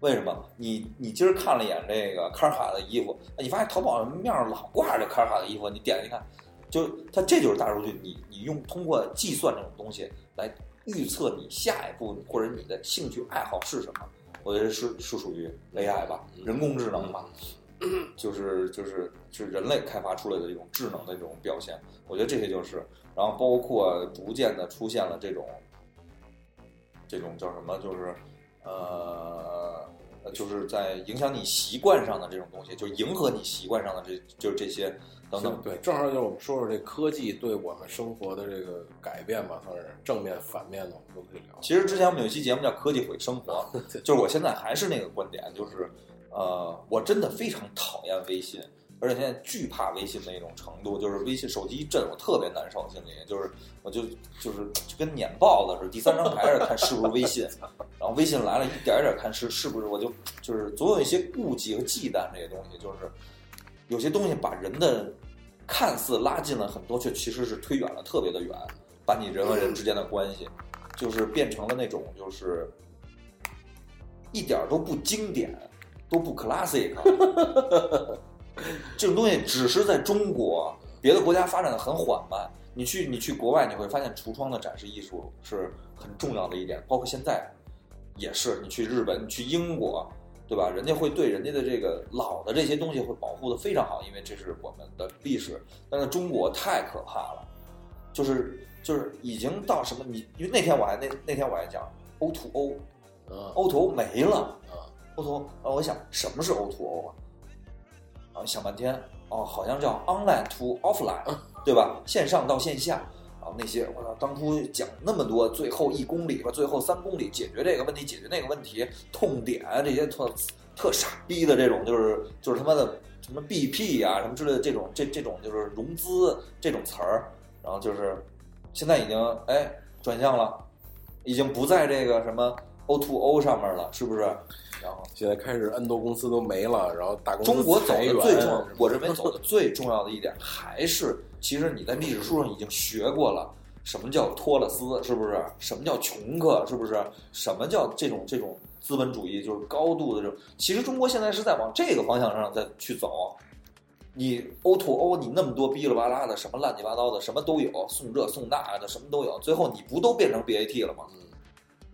为什么？你你今儿看了一眼这个卡尔卡的衣服，哎你发现淘宝面上老挂着这卡尔卡的衣服，你点开一看，就它这就是大数据，你你用通过计算这种东西来预测你下一步或者你的兴趣爱好是什么。我觉得是是属于 AI 吧，人工智能吧，就是就是就是人类开发出来的一种智能的这种表现。我觉得这些就是，然后包括逐渐的出现了这种这种叫什么，就是呃，就是在影响你习惯上的这种东西，就是迎合你习惯上的这就是这些等等。对，正好就是我们说说这科技对我们生活的这个改变吧，算是正面反面的，我们都可以聊。其实之前我们有一期节目叫《科技毁生活 》，就是我现在还是那个观点，就是呃，我真的非常讨厌微信，而且现在惧怕微信的一种程度，就是微信手机一震，我特别难受，心里就是我就就是就跟撵豹子似的，第三张牌是看是不是微信，然后微信来了，一点一点看是是不是，我就就是总有一些顾忌和忌惮这些东西，就是有些东西把人的看似拉近了很多，却其实是推远了特别的远。把你人和人之间的关系，就是变成了那种就是一点都不经典，都不 classic。这种东西只是在中国，别的国家发展的很缓慢。你去你去国外，你会发现橱窗的展示艺术是很重要的一点，包括现在也是。你去日本，你去英国，对吧？人家会对人家的这个老的这些东西会保护的非常好，因为这是我们的历史。但是中国太可怕了，就是就是已经到什么？你因为那天我还那那天我还讲 O to O，嗯 O to O 没了。嗯 O to O，然后我想什么是 O to O 啊？想半天，哦，好像叫 online to offline，对吧？线上到线下。然后那些我操，当初讲那么多，最后一公里吧，最后三公里解决这个问题，解决那个问题，痛点这些特特傻逼的这种，就是就是他妈的什么 BP 呀、什么之类的这种这这种就是融资这种词儿，然后就是现在已经哎转向了，已经不在这个什么 O to O 上面了，是不是？然后现在开始 N 多公司都没了，然后大公司中国走的最重要，我认为走的最重要的一点还是，其实你在历史书上已经学过了，什么叫托勒斯，是不是？什么叫穷克，是不是？什么叫这种这种资本主义，就是高度的这种。其实中国现在是在往这个方向上再去走。你 O to O，你那么多哔哩吧啦的，什么乱七八糟的，什么都有，送这送那的，什么都有，最后你不都变成 BAT 了吗？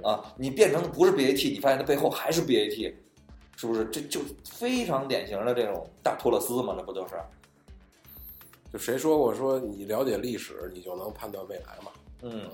啊，你变成不是 BAT，你发现它背后还是 BAT，是不是？这就非常典型的这种大托勒斯嘛，那不就是？就谁说过说你了解历史，你就能判断未来嘛？嗯，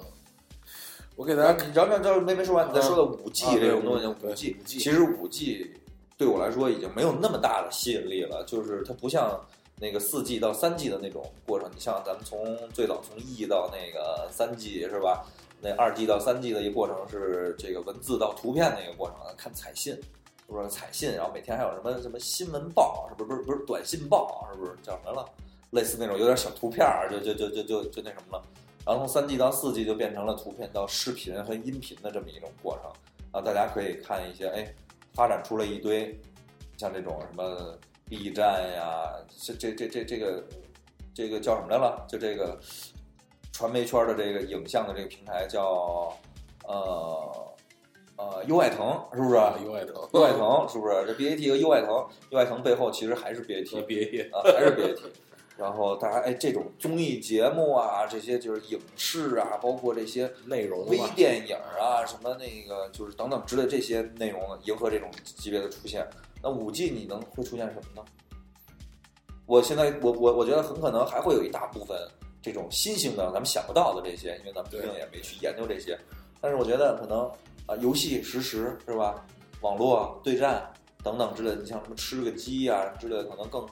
我给大家你知道知道没没说完，你再说到五 G 这种东西，对五 G 5G 其实五 G 对我来说已经没有那么大的吸引力了，就是它不像那个四 G 到三 G 的那种过程。你像咱们从最早从 E 到那个三 G 是吧？那二 G 到三 G 的一个过程是这个文字到图片的一个过程，看彩信，是不是彩信？然后每天还有什么什么新闻报，是不是不是不是短信报，是不是叫什么了？类似那种有点小图片儿，就就就就就就那什么了。然后从三 G 到四 G 就变成了图片到视频和音频的这么一种过程啊，大家可以看一些，哎，发展出了一堆像这种什么 B 站呀，这这这这这个这个叫什么来了？就这个传媒圈的这个影像的这个平台叫呃呃优爱腾，是不是？啊，优爱腾，优爱腾是不是？这 BAT 和优爱腾，优爱腾背后其实还是 BAT，别别啊，还是 BAT。然后大家哎，这种综艺节目啊，这些就是影视啊，包括这些内容微，电影啊，什么那个就是等等之类这些内容，迎合这种级别的出现。那五 G 你能会出现什么呢？我现在我我我觉得很可能还会有一大部分这种新兴的咱们想不到的这些，因为咱们毕竟也没去研究这些。但是我觉得可能啊，游戏实时是吧？网络对战等等之类的，你像什么吃个鸡啊之类的，可能更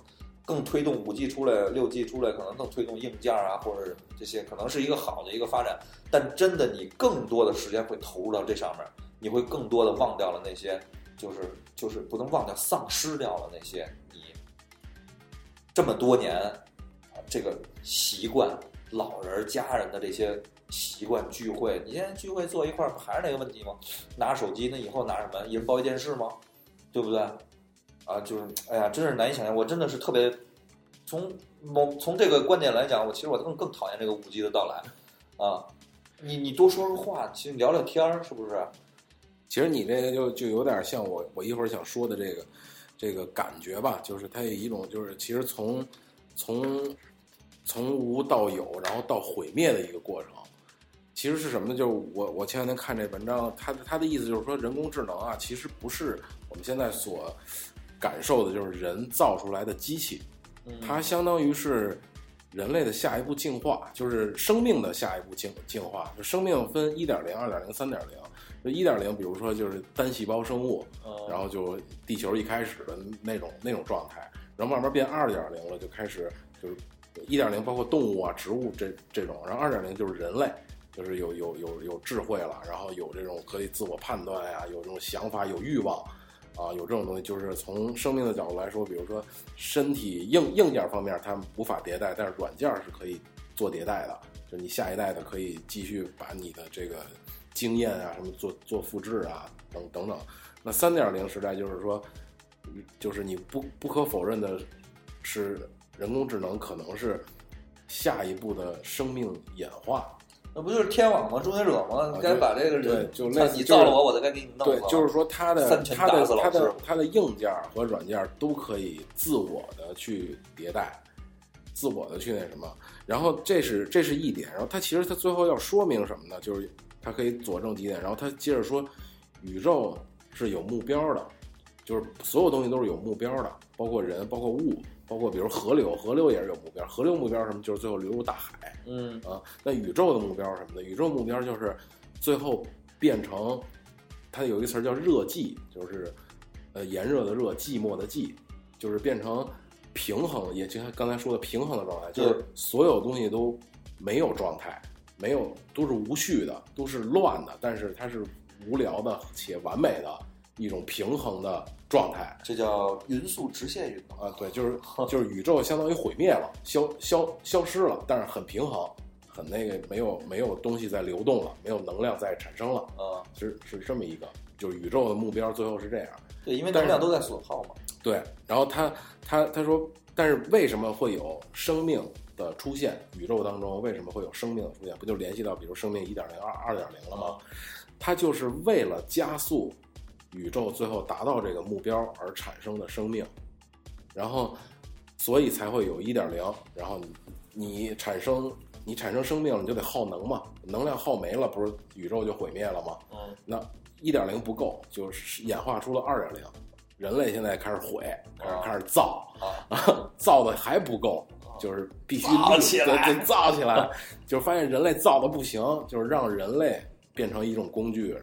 更推动五 G 出来，六 G 出来，可能更推动硬件啊，或者这些可能是一个好的一个发展。但真的，你更多的时间会投入到这上面，你会更多的忘掉了那些，就是就是不能忘掉，丧失掉了那些你这么多年啊这个习惯，老人家人的这些习惯聚会，你现在聚会坐一块儿，不还是那个问题吗？拿手机，那以后拿什么？一人抱一电视吗？对不对？啊，就是哎呀，真是难以想象。我真的是特别从某从这个观点来讲，我其实我更更讨厌这个五 G 的到来啊。你你多说说话，其实聊聊天儿，是不是？其实你这个就就有点像我我一会儿想说的这个这个感觉吧，就是它有一种就是其实从从从无到有，然后到毁灭的一个过程。其实是什么呢？就是我我前两天看这文章，他他的意思就是说，人工智能啊，其实不是我们现在所感受的，就是人造出来的机器，嗯它相当于是人类的下一步进化，就是生命的下一步进进化。就生命分一点零、二点零、三点零。就一点零，比如说就是单细胞生物，嗯然后就地球一开始的那种那种状态，然后慢慢变二点零了，就开始就是一点零，包括动物啊、植物这这种，然后二点零就是人类，就是有有有有智慧了，然后有这种可以自我判断呀、有这种想法、有欲望啊，有这种东西，就是从生命的角度来说，比如说身体硬硬件方面它无法迭代，但是软件是可以做迭代的，就你下一代的可以继续把你的这个经验啊什么做做复制啊等等等。那三点零时代就是说，就是你不不可否认的是，人工智能可能是下一步的生命演化。那不就是天网吗？终结者吗？你该把这个对人，就你造了我，我就该给你弄，了。对就是说它的它的它的它的硬件和软件都可以自我的去迭代，自我的去那什么。然后这是这是一点，然后它其实它最后要说明什么呢？就是它可以佐证几点，然后它接着说，宇宙是有目标的，就是所有东西都是有目标的，包括人，包括物，包括比如河流，河流也是有目标，河流目标什么？就是最后流入大海。嗯啊，那宇宙的目标是什么的？宇宙目标就是最后变成，它有一个词儿叫热寂，就是呃炎热的热，寂寞的寂，就是变成平衡，也就像刚才说的平衡的状态，就是所有东西都没有状态，没有都是无序的，都是乱的，但是它是无聊的且完美的一种平衡的状态。这叫匀速直线运动。啊，对，就是就是宇宙相当于毁灭了，消消消失了，但是很平衡，很那个没有没有东西在流动了，没有能量在产生了，啊，是是这么一个，就是宇宙的目标最后是这样。对，因为能量都在损耗嘛。对，然后他他他说，但是为什么会有生命的出现？宇宙当中为什么会有生命的出现？不就联系到比如生命一点零、二二点零了吗？它就是为了加速宇宙最后达到这个目标而产生的生命，然后所以才会有一点零，然后你你产生你产生生命，你就得耗能嘛，能量耗没了，不是宇宙就毁灭了吗？嗯，那一点零不够，就是演化出了二点零，人类现在开始毁，开始啊开始造，啊，造的还不够，就是必须造立起来对对造起来，就是发现人类造的不行，就是让人类变成一种工具，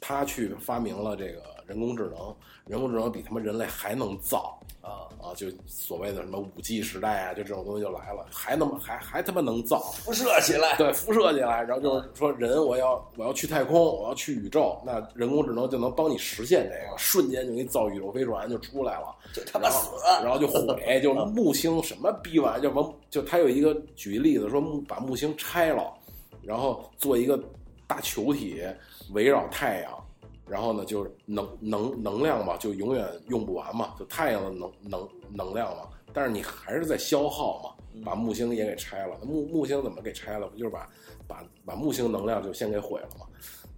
他去发明了这个人工智能，人工智能比他妈人类还能造啊，啊，就所谓的什么五 G 时代啊，就这种东西就来了，还那么还还他妈能造，辐射起来。对，辐射起来，然后就是说人我要我要去太空，我要去宇宙，那人工智能就能帮你实现这个，瞬间就给你造宇宙飞船就出来了。就他妈死。然后就毁，就木星什么逼玩意儿，就往就他有一个举例子说木把木星拆了，然后做一个大球体围绕太阳，然后呢就是能能能量嘛，就永远用不完嘛，就太阳的能能能量嘛，但是你还是在消耗嘛，把木星也给拆了，那木木星怎么给拆了？不就是把把把木星能量就先给毁了嘛？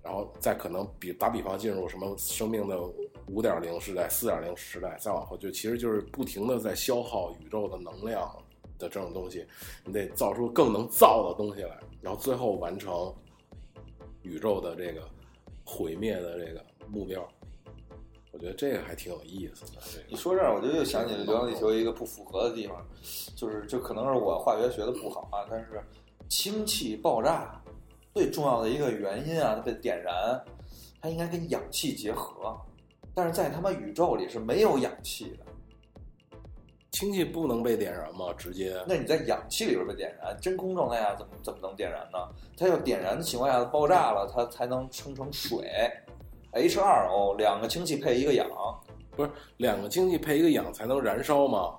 然后再可能比打比方进入什么生命的五点零时代、四点零时代，再往后就其实就是不停的在消耗宇宙的能量的这种东西，你得造出更能造的东西来，然后最后完成宇宙的这个毁灭的这个目标。我觉得这个还挺有意思的。你说这儿，我就又想起了《流浪地球》一个不符合的地方，就是就可能是我化学学的不好啊，但是氢气爆炸最重要的一个原因啊，它被点燃，它应该跟氧气结合，但是在他妈宇宙里是没有氧气的。氢气不能被点燃吗？直接那你在氧气里边被点燃，真空状态下怎么怎么能点燃呢？它要点燃的情况下爆炸了，它才能生成水，H2O 两个氢气配一个氧，不是两个氢气配一个氧才能燃烧吗？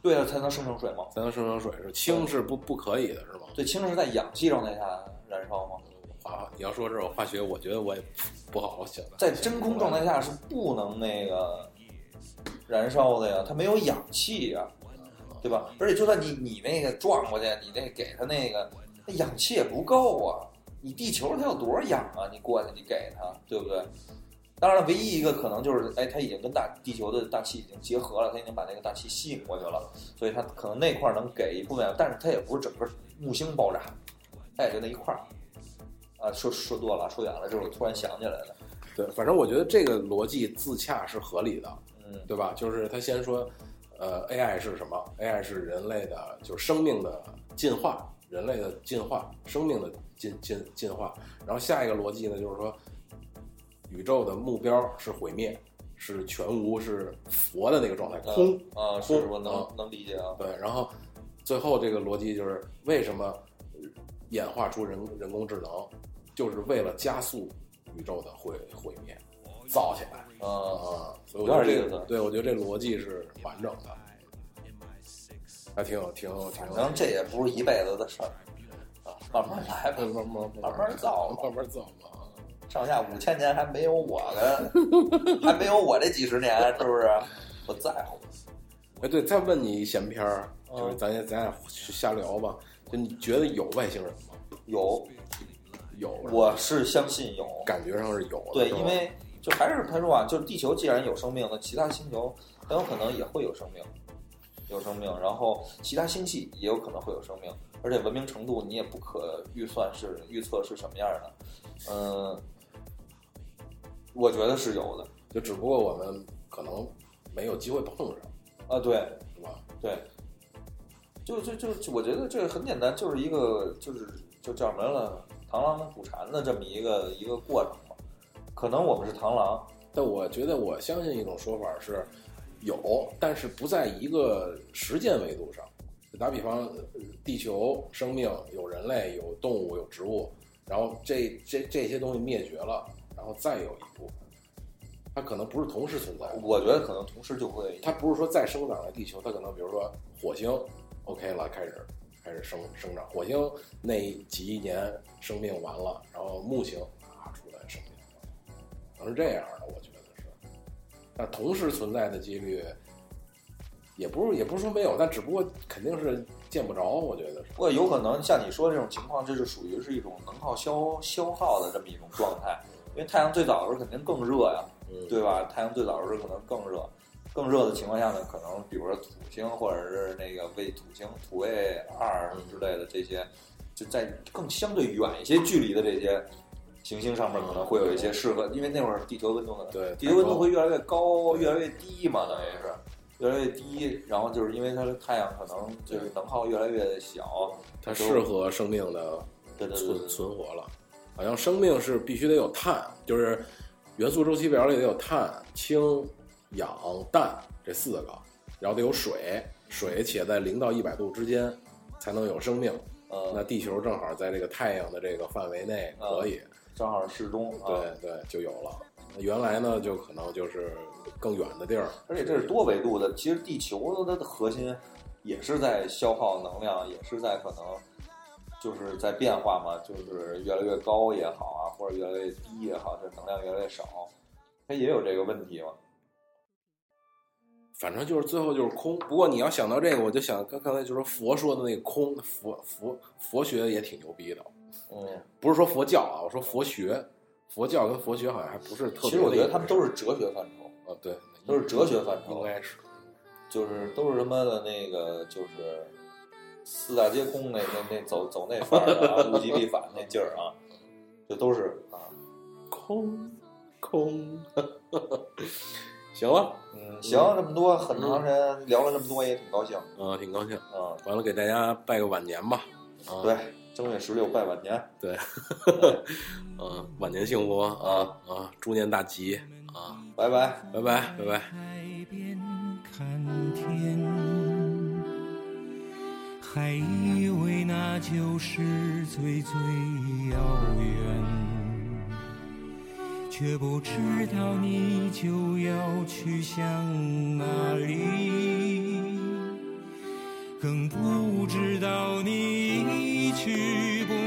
对啊，才能生成水吗？才能生成水是氢是不不可以的是吗？对，氢是在氧气状态下燃烧吗？啊，你要说这种化学，我觉得我也不好好想。在真空状态下是不能那个燃烧的呀，它没有氧气呀，对吧？而且就算你你那个撞过去，你那给它那个，那氧气也不够啊。你地球它有多少氧啊？你过去你给它，对不对？当然了，唯一一个可能就是，哎，它已经跟大地球的大气已经结合了，它已经把那个大气吸引过去了，所以它可能那块能给一部分，但是它也不是整个木星爆炸，它也就那一块儿。啊，说说多了，说远了，这是我突然想起来的。对，反正我觉得这个逻辑自洽是合理的，嗯对吧？就是他先说，呃，AI 是什么？AI 是人类的，就是生命的进化，人类的进化，生命的进进进化。然后下一个逻辑呢，就是说，宇宙的目标是毁灭，是全无，是佛的那个状态，空。啊，是空我能啊能理解啊。对，然后最后这个逻辑就是为什么演化出人人工智能，就是为了加速宇宙的毁毁灭，造起来啊，啊。所以我觉得这个意思对我觉得这逻辑是完整的，还挺有挺有挺有。反正这也不是一辈子的事儿啊，慢慢来吧，慢慢慢慢慢造吧慢慢造吧。上下五千年还没有我呢，还没有我这几十年，是不是？不在乎。哎，对，再问你一闲篇儿，就是嗯咱也咱俩去瞎聊吧。就你觉得有外星人吗？有有，我是相信有。感觉上是有的。对，因为就还是他说啊，就是地球既然有生命，那其他星球很有可能也会有生命，有生命，然后其他星系也有可能会有生命，而且文明程度你也不可预算是预测是什么样的。嗯，我觉得是有的就只不过我们可能没有机会碰上，啊，对是吧？对，就就就就我觉得这个很简单，就是一个就是就叫什么了，螳螂捕蝉的这么一个一个过程嘛。可能我们是螳螂，但我觉得我相信一种说法是有，但是不在一个时间维度上。打比方，地球生命有人类、有动物、有植物，然后这这这些东西灭绝了，然后再有一部分，它可能不是同时存在。我觉得可能同时就会它不是说再生长在地球，它可能比如说火星，OK 了，开始开始生生长。火星那几亿年生命完了，然后木星能是这样的，我觉得是。但同时存在的几率，也不是也不是说没有，但只不过肯定是见不着，我觉得是。不过有可能像你说的这种情况，这是属于是一种能耗消消耗的这么一种状态。因为太阳最早的时候肯定更热呀，嗯，对吧？太阳最早的时候可能更热，更热的情况下呢，可能比如说土星或者是那个卫土星、土卫二之类的这些，就在更相对远一些距离的这些行星上面，可能会有一些适合，因为那会儿地球温度可能对，地球温度会越来越高，越来越低嘛，等于是越来越低，然后就是因为它的太阳可能就是能耗越来越小，它适合生命的存存活了。好像生命是必须得有碳，就是元素周期表里得有碳、氢、氧、氮这四个，然后得有水，水且在零到一百度之间才能有生命。呃，那地球正好在这个太阳的这个范围内可以，正好适中啊。对对，就有了。原来呢，就可能就是更远的地儿，而且这是多维度的，其实地球它的核心也是在消耗能量，也是在可能就是在变化嘛，就是越来越高也好啊，或者越来越低也好，这能量越来越少，它也有这个问题嘛。反正就是最后就是空。不过你要想到这个，我就想刚刚才就说佛说的那个空，佛佛佛学也挺牛逼的。嗯，不是说佛教啊，我说佛学，佛教跟佛学好像还不是特别。其实我觉得他们都是哲学范畴，啊，对，都是哲学范畴应该是。就是都是他妈的那个就是四大皆空那那那走走那范儿啊，物极必反那劲儿啊，这都是啊。空空，行了，嗯，行，这么多很长时间聊了这么多，也挺高兴。嗯，挺高兴。嗯，完了，给大家拜个晚年吧。啊，对，正月十六拜晚年。对，嗯，晚年幸福啊啊，猪年大吉啊！拜拜。拜拜拜拜。海边看天，还以为那就是最最遥远，却不知道你就要去向哪里，更不知道你已去不